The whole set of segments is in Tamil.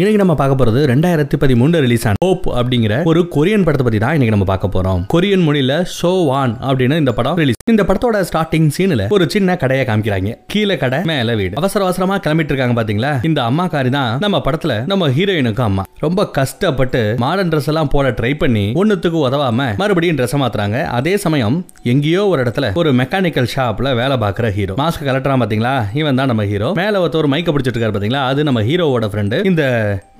இன்னைக்கு நம்ம பார்க்க போறது ரெண்டாயிரத்தி பதிமூணு ரிலீஸ் ஆன ஹோப் அப்படிங்கிற ஒரு கொரியன் படத்தை பத்தி தான் இன்னைக்கு நம்ம பார்க்க போறோம். கொரியன் மொழியில ஷோ வான் அப்படின்னு இந்த படம் ரிலீஸ் இந்த படத்தோட ஸ்டார்டிங் சீன்ல ஒரு சின்ன கடையை காமிக்கிறாங்க. கீழே கடை மேல வீடு. அவசர அவசரமா கிளம்பிட்டு இருக்காங்க பாத்தீங்களா? இந்த அம்மாக்காரி தான் நம்ம படத்துல நம்ம ஹீரோயினுக்கு அம்மா. ரொம்ப கஷ்டப்பட்டு மாடர்ன் ட்ரெஸ் எல்லாம் போட ட்ரை பண்ணி ஒன்னுத்துக்கு உதவாம மறுபடியும் ட்ரெஸ் மாத்துறாங்க. அதே சமயம் எங்கேயோ ஒரு இடத்துல ஒரு மெக்கானிக்கல் ஷாப்ல வேலை பார்க்குற ஹீரோ மாஸ்க் கலட்டுறான் பாத்தீங்களா? இவன் தான் நம்ம ஹீரோ மேல ஒருத்தர் மைக்க பிடிச்சிட்டு இருக்காரு பாத்தீங்களா? அது நம்ம ஹீரோவோட ஃப்ரெண்டு இந்த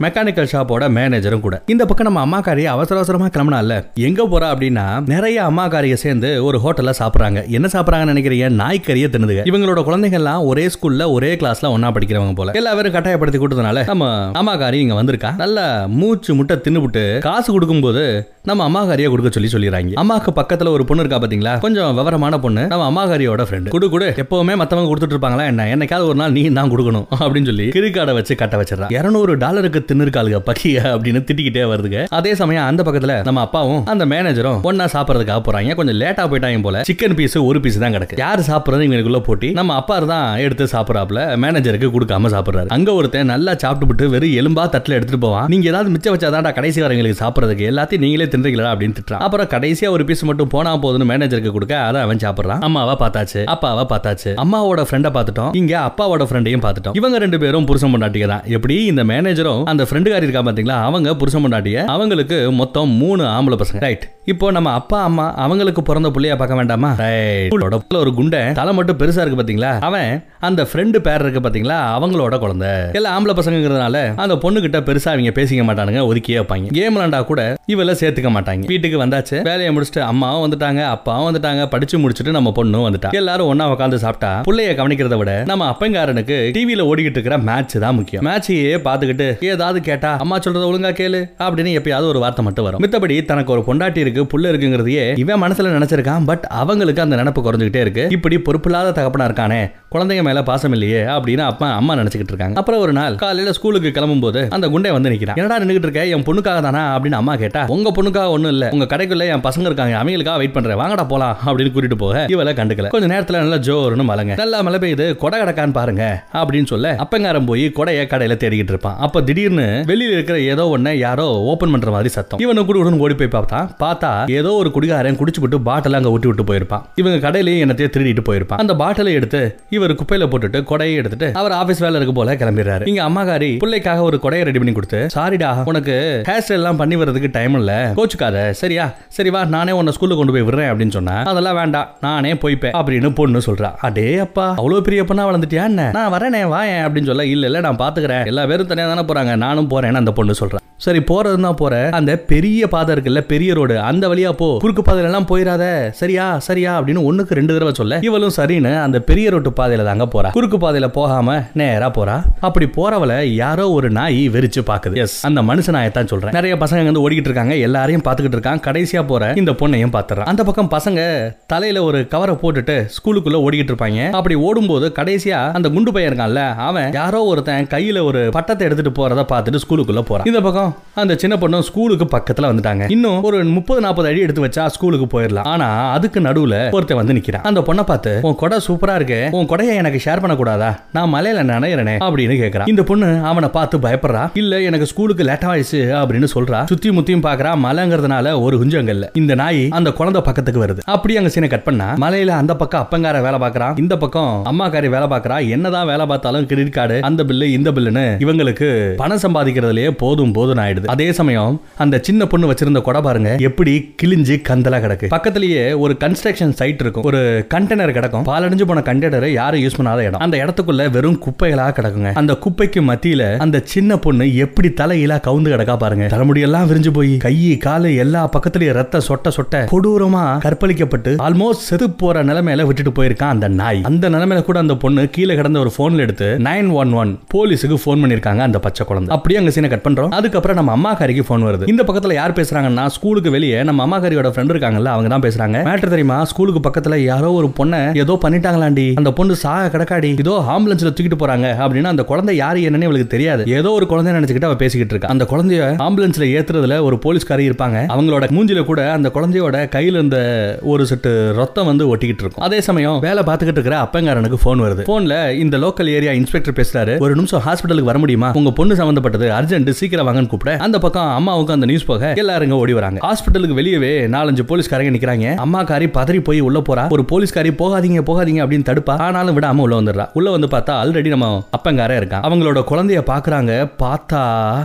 மெக்கானிக்கல் ஷாப்போட மேனேஜரும் கூட. இந்த பக்கம் நம்ம அம்மாக்காரி அவசர அவசரமா கிளம்பினால எங்க போறா அப்படின்னா நிறைய அம்மாக்காரிய சேர்ந்து ஒரு ஹோட்டல்ல சாப்பிடுறாங்க. என்ன சாப்பிடுறாங்கன்னு நினைக்கிறீங்க? நாய்க்கறியை தின்னுதுங்க. இவங்களோட குழந்தைங்க எல்லாம் ஒரே ஸ்கூல்ல ஒரே கிளாஸ்ல ஒன்னா படிக்கிறவங்க போல. எல்லாரும் கட்டாயப்படுத்தி கொடுத்ததுனால நம்ம அம்மாக்காரி இங்க வந்திருக்கா. நல்லா மூச்சு முட்டை தின்னுபிட்டு காசு கொடுக்கும்போது நம்ம அம்மாக்காரியை கொடுக்க சொல்லி சொல்லிடுறாங்க. அம்மாக்கு பக்கத்துல ஒரு பொண்ணு இருக்கா பாத்தீங்களா? கொஞ்சம் விவரமான பொண்ணு. நம்ம அம்மாக்காரியோட ஃப்ரெண்டு குடு குடு. எப்பவுமே மத்தவங்க கொடுத்துட்டு இருப்பாங்களா என்ன? என்னைக்காவது ஒரு நாள் நீ தான் கொடுக்கணும் அப்படின்னு சொல்லி கிரிக்காடை வச்சு கட்ட வச்சிடறான் இருநூறு டாலருக்கு தின்னுருக்காளுங்க பக்கிய அப்படின்னு திட்டிக்கிட்டே வருதுங்க. அதே சமயம் அந்த பக்கத்துல நம்ம அப்பாவும் அந்த மேனேஜரும் ஒன்னா சாப்பிடறதுக்காக போறாங்க. கொஞ்சம் லேட்டா போயிட்டாங்க போல. சிக்கன் பீஸ் ஒரு பீஸ் தான் கிடக்கு. யாரு சாப்பிடுறது இவங்களுக்குள்ள போட்டி? நம்ம அப்பா தான் எடுத்து சாப்பிடறாப்ல மேனேஜருக்கு கொடுக்காம சாப்பிடுறாரு. அங்க ஒருத்தன் நல்லா சாப்பிட்டு வெறும் எலும்பா தட்டுல எடுத்துட்டு போவான். நீங்க ஏதாவது மிச்சம் வச்சாதான்டா கடைசி வரவங்களுக்கு சாப்பிடுறதுக்கு. எல்லாத்தையும் நீங்களே தின்றீங்களா அப்படின்னு திட்டுறான். அப்புறம் கடைசியா ஒரு பீஸ் மட்டும் போனா போதுன்னு மேனேஜருக்கு கொடுக்க அதை அவன் சாப்பிடுறான். அம்மாவா பார்த்தாச்சு. அப்பாவா பார்த்தாச்சு. அம்மாவோட ஃப்ரெண்டை பார்த்துட்டோம். இங்க அப்பாவோட ஃப்ரெண்டையும் பார்த்துட்டோம். இவங்க ரெண்டு பேரும் புருஷன் பொண்டாட்டிங்க தான். எப்படி இந்த மேனேஜர் மேனேஜரும் அந்த ஃப்ரெண்டுகாரி இருக்கா பாத்தீங்களா? அவங்க புருஷன் பொண்டாட்டிய. அவங்களுக்கு மொத்தம் மூணு ஆம்பளை பசங்க. ரைட் இப்போ நம்ம அப்பா அம்மா அவங்களுக்கு பிறந்த புள்ளைய பார்க்க வேண்டாமா? Right. ஒரு குண்டை தலை மட்டும் பெருசா இருக்கு பாத்தீங்களா? அவன் அந்த ஃப்ரெண்டு பேர் இருக்கு பாத்தீங்களா? அவங்களோட குழந்தை. எல்லாம் ஆம்பளை பசங்கிறதுனால அந்த பொண்ணு கிட்ட பெருசா அவங்க பேசிக்க மாட்டானுங்க ஒதுக்கியே வைப்பாங்க. கேம் விளாண்டா கூட இவள சேர்த்துக்க மாட்டாங்க. வீட்டுக்கு வந்தாச்சு. வேலையை முடிச்சுட்டு அம்மாவும் வந்துட்டாங்க அப்பாவும் வந்துட்டாங்க. படிச்சு முடிச்சுட்டு நம்ம பொண்ணும் வந்துட்டா. எல்லாரும் ஒன்னா உட்காந்து சாப்பிட்டா புள்ளைய கவனிக்கிறத விட நம்ம அப்பங்காரனுக்கு டிவியில ஓடிக்கிட்டு இருக்கிற மேட்ச் தான் முக்கியம். மேட்சையே பாத்துக்கிட்டு ஏதாவது கேட்டா அம்மா சொல்றத ஒழுங்கா கேளு அப்படின்னு எப்பயாவது ஒரு வார்த்தை மட்டும் வரும். மித்தபடி தனக்கு ஒரு பொண்டாட்டி இருக்கு புள்ள இருக்குங்கிறதையே இவன் மனசுல நினைச்சிருக்கான் பட் அவங்களுக்கு அந்த நினப்பு குறைஞ்சுக்கிட்டே இருக்கு. இப்படி பொறுப்பில்லாத தகப்பனா இருக்கானே குழந்தைங்க மேல பாசம் இல்லையே அப்படின்னு அப்பா அம்மா நினைச்சுக்கிட்டு இருக்காங்க. அப்புறம் ஒரு நாள் காலையில ஸ்கூலுக்கு கிளம்பும் போது அந்த குண்டை வந்து நிக்கிறான். என்னடா நின்றுட்டு இருக்க? என் பொண்ணுக்காக தானா? அப்படின்னு அம்மா கேட்டா உங்க பொண்ணுக்காக ஒண்ணும் இல்ல. உங்க கடைக்குள்ள என் பசங்க இருக்காங்க. அவங்களுக்காக வெயிட் பண்றேன். வாங்கடா போலாம் அப்படின்னு கூட்டிட்டு போக இவளை கண்டுக்கல. கொஞ்ச நேரத்துல நல்லா ஜோர்னு மலைங்க. நல்லா மழை பெய்யுது. கொடை கிடக்கான்னு பாருங்க அப்படின்னு சொல்ல அப்பங்காரம் போய் கொடையை கடையில தேடிக்கிட்டு இருப்பான். அப்ப திடீர்னு வெளியில இருக்கிற ஏதோ ஒன்ன யாரோ ஓபன் பண்ற மாதிரி சத்தம். இவனு கூட உடனே ஓடி போய் பார்த்தான் பார்த்தா ஏதோ ஒரு குடிகாரன் குடிச்சு விட்டு பாட்டில் அங்க ஊட்டி விட்டு போயிருப்பான். இவங்க கடையிலேயே என்னத்தையே திருடிட்டு போயிருப்பான். அந்த பாட்டிலை எடுத்து இவர் குப்பையில போட்டுட்டு கொடையை எடுத்துட்டு அவர் ஆபீஸ் வேலை இருக்கு போல கிளம்பிடுறாரு. இங்க அம்மாக்காரி பிள்ளைக்காக ஒரு கொடையை ரெடி பண்ணி கொடுத்து சாரிடா உனக்கு ஹேர் ஸ்டைல் எல்லாம் பண்ணி வர்றதுக்கு டைம் இல்ல. கோச்சுக்காத. சரியா? சரி வா நானே உன்னை ஸ்கூலுக்கு கொண்டு போய் விடுறேன் அப்படின்னு சொன்னா அதெல்லாம் வேண்டாம் நானே போய்ப்பேன் அப்படின்னு பொண்ணு சொல்றா. அடே அப்பா அவ்வளவு பெரிய பொண்ணா வளர்ந்துட்டியா என்ன? நான் வரேனே வாயேன் அப்படின்னு சொல்ல இல்ல இல்ல நான் பாத்துக்கிறேன். எல்லா பேரும் தனியா தானே போறாங்க நானும் போறேன்னு அந்த பொண்ணு சொல்றேன் சரி போறதுன்னா போற. அந்த பெரிய பாதை இருக்குல்ல பெரிய ரோடு அந்த வழியா போ. குறுக்கு பாதையில எல்லாம் போயிடாத சரியா சரியா அப்படின்னு ஒண்ணுக்கு ரெண்டு தடவை சொல்ல. இவளும் சரின்னு அந்த பெரிய ரோட்டு பாதையில தாங்க போறா. குறுக்கு பாதையில போகாம நேரா போறா. அப்படி போறவள யாரோ ஒரு நாய் வெறிச்சு பாக்குது. எஸ் அந்த மனுஷ நாயத்தான் சொல்றேன். நிறைய பசங்க வந்து ஓடிக்கிட்டு இருக்காங்க. எல்லாரையும் பாத்துக்கிட்டு இருக்கான். கடைசியா போற இந்த பொண்ணையும் பாத்துறான் அந்த பக்கம் பசங்க தலையில ஒரு கவரை போட்டுட்டு ஸ்கூலுக்குள்ள ஓடிக்கிட்டு இருப்பாங்க. அப்படி ஓடும்போது கடைசியா அந்த குண்டு பையன் இருக்கான்ல அவன் யாரோ ஒருத்தன் கையில ஒரு பட்டத்தை எடுத்துட்டு போறத பார்த்துட்டு ஸ்கூலுக்குள்ள போறான். இந்த பக்கம் அந்த சின்ன பொண்ணும் ஸ்கூலுக்கு பக்கத்துல வந்துட்டாங்க. இன்னும் ஒரு முப்பது நாற்பது அடி எடுத்து வச்சா ஸ்கூலுக்கு போயிடலாம். ஆனா அதுக்கு நடுவுல ஒருத்த வந்து நிக்கிறான். அந்த பொண்ணை பார்த்து உன் கொடை சூப்பரா இருக்கு. உன் கொடையை எனக்கு ஷேர் பண்ணக்கூடாதா? நான் மலையில நினைறேனே அப்படின்னு கேக்குறான் இந்த பொண்ணு அவனை பார்த்து பயப்படுறா. இல்ல எனக்கு ஸ்கூலுக்கு லேட் ஆயிடுச்சு அப்படின்னு சொல்றா. சுத்தி முத்தியும் பாக்குறா. மலைங்கிறதுனால ஒரு குஞ்சங்க இல்ல இந்த நாய் அந்த குழந்தை பக்கத்துக்கு வருது. அப்படி அங்க சீனை கட் பண்ணா மலையில அந்த பக்கம் அப்பங்கார வேலை பாக்குறான். இந்த பக்கம் அம்மாக்காரி வேலை பாக்குறா. என்னதான் வேலை பார்த்தாலும் கிரெடிட் கார்டு அந்த பில்லு இந்த பில்லுன்னு இவங்களுக்கு பணம் சம்பாதிக்கிறதுலயே போதும் போதும் ஆயிடுது. அதே சமயம் அந்த சின்ன பொண்ணு வச்சிருந்த கொடை பாருங்க எப்படி கிழிஞ்சு கந்தலா கிடக்கு. பக்கத்திலேயே ஒரு கன்ஸ்ட்ரக்ஷன் சைட் இருக்கும். ஒரு கண்டெய்னர் கிடக்கும். பாலடைஞ்சு போன கண்டெய்னர் யாரும் யூஸ் பண்ணாத இடம். அந்த இடத்துக்குள்ள வெறும் குப்பைகளாக கிடக்குங்க. அந்த குப்பைக்கு மத்தியில அந்த சின்ன பொண்ணு எப்படி தலையிலா கவுந்து கிடக்கா பாருங்க. தலைமுடியெல்லாம் விரிஞ்சு போய் கை காலு எல்லா பக்கத்துலயும் ரத்த சொட்ட சொட்ட கொடூரமா கற்பழிக்கப்பட்டு ஆல்மோஸ்ட் செத்து போற நிலைமையில விட்டுட்டு போயிருக்கான் அந்த நாய். அந்த நிலைமையில கூட அந்த பொண்ணு கீழே கிடந்த ஒரு போன்ல எடுத்து நைன் ஒன் ஒன் போலீஸுக்கு போன் பண்ணிருக்காங்க அந்த பச்சை குழந்தை. அப்படியே அங்க சீனை கட் பண்றோம். அதுக்கப்புறம் அதுக்கப்புறம் நம்ம அம்மாக்காரிக்கு ஃபோன் வருது. இந்த பக்கத்துல யார் பேசுறாங்கன்னா ஸ்கூலுக்கு வெளியே நம்ம அம்மாக்காரியோட ஃப்ரெண்ட் இருக்காங்கல்ல அவங்க தான் பேசுறாங்க. மேட்டர் தெரியுமா? ஸ்கூலுக்கு பக்கத்துல யாரோ ஒரு பொண்ணை ஏதோ பண்ணிட்டாங்களாண்டி. அந்த பொண்ணு சாக கிடக்காடி. ஏதோ ஆம்புலன்ஸ்ல தூக்கிட்டு போறாங்க அப்படின்னா அந்த குழந்தை யாரு என்னன்னு இவளுக்கு தெரியாது. ஏதோ ஒரு குழந்தை நினைச்சுக்கிட்டு அவ பேசிக்கிட்டு இருக்கா. அந்த குழந்தைய ஆம்புலன்ஸ்ல ஏத்துறதுல ஒரு போலீஸ்காரி இருப்பாங்க. அவங்களோட மூஞ்சில கூட அந்த குழந்தையோட கையில இருந்த ஒரு செட்டு ரத்தம் வந்து ஒட்டிக்கிட்டு இருக்கும். அதே சமயம் வேலை பார்த்துக்கிட்டு இருக்கிற அப்பங்காரனுக்கு ஃபோன் வருது. போன்ல இந்த லோக்கல் ஏரியா இன்ஸ்பெக்டர் பேசுறாரு. ஒரு நிமிஷம் ஹாஸ்பிட்டலுக்கு வர முடியுமா? உங்க பொண்ணு சம்பந்தப்பட்டது. அர்ஜென்ட் சீக்கிரம் வாங்கன்னு கூப்பிட அந்த பக்கம் அம்மாவுக்கு அந்த நியூஸ் போக எல்லாரும் ஓடி வராங்க. ஹாஸ்பிட்டலுக்கு வெளியவே நாலஞ்சு போலீஸ்காரங்க நிக்கிறாங்க. அம்மாக்காரி பதறி போய் உள்ள போறா. ஒரு போலீஸ்காரி போகாதீங்க போகாதீங்க அப்படின்னு தடுப்பா. ஆனாலும் விடாம உள்ள வந்துடுறா. உள்ள வந்து பார்த்தா ஆல்ரெடி நம்ம அப்பங்கார இருக்கான். அவங்களோட குழந்தைய பாக்குறாங்க பார்த்தா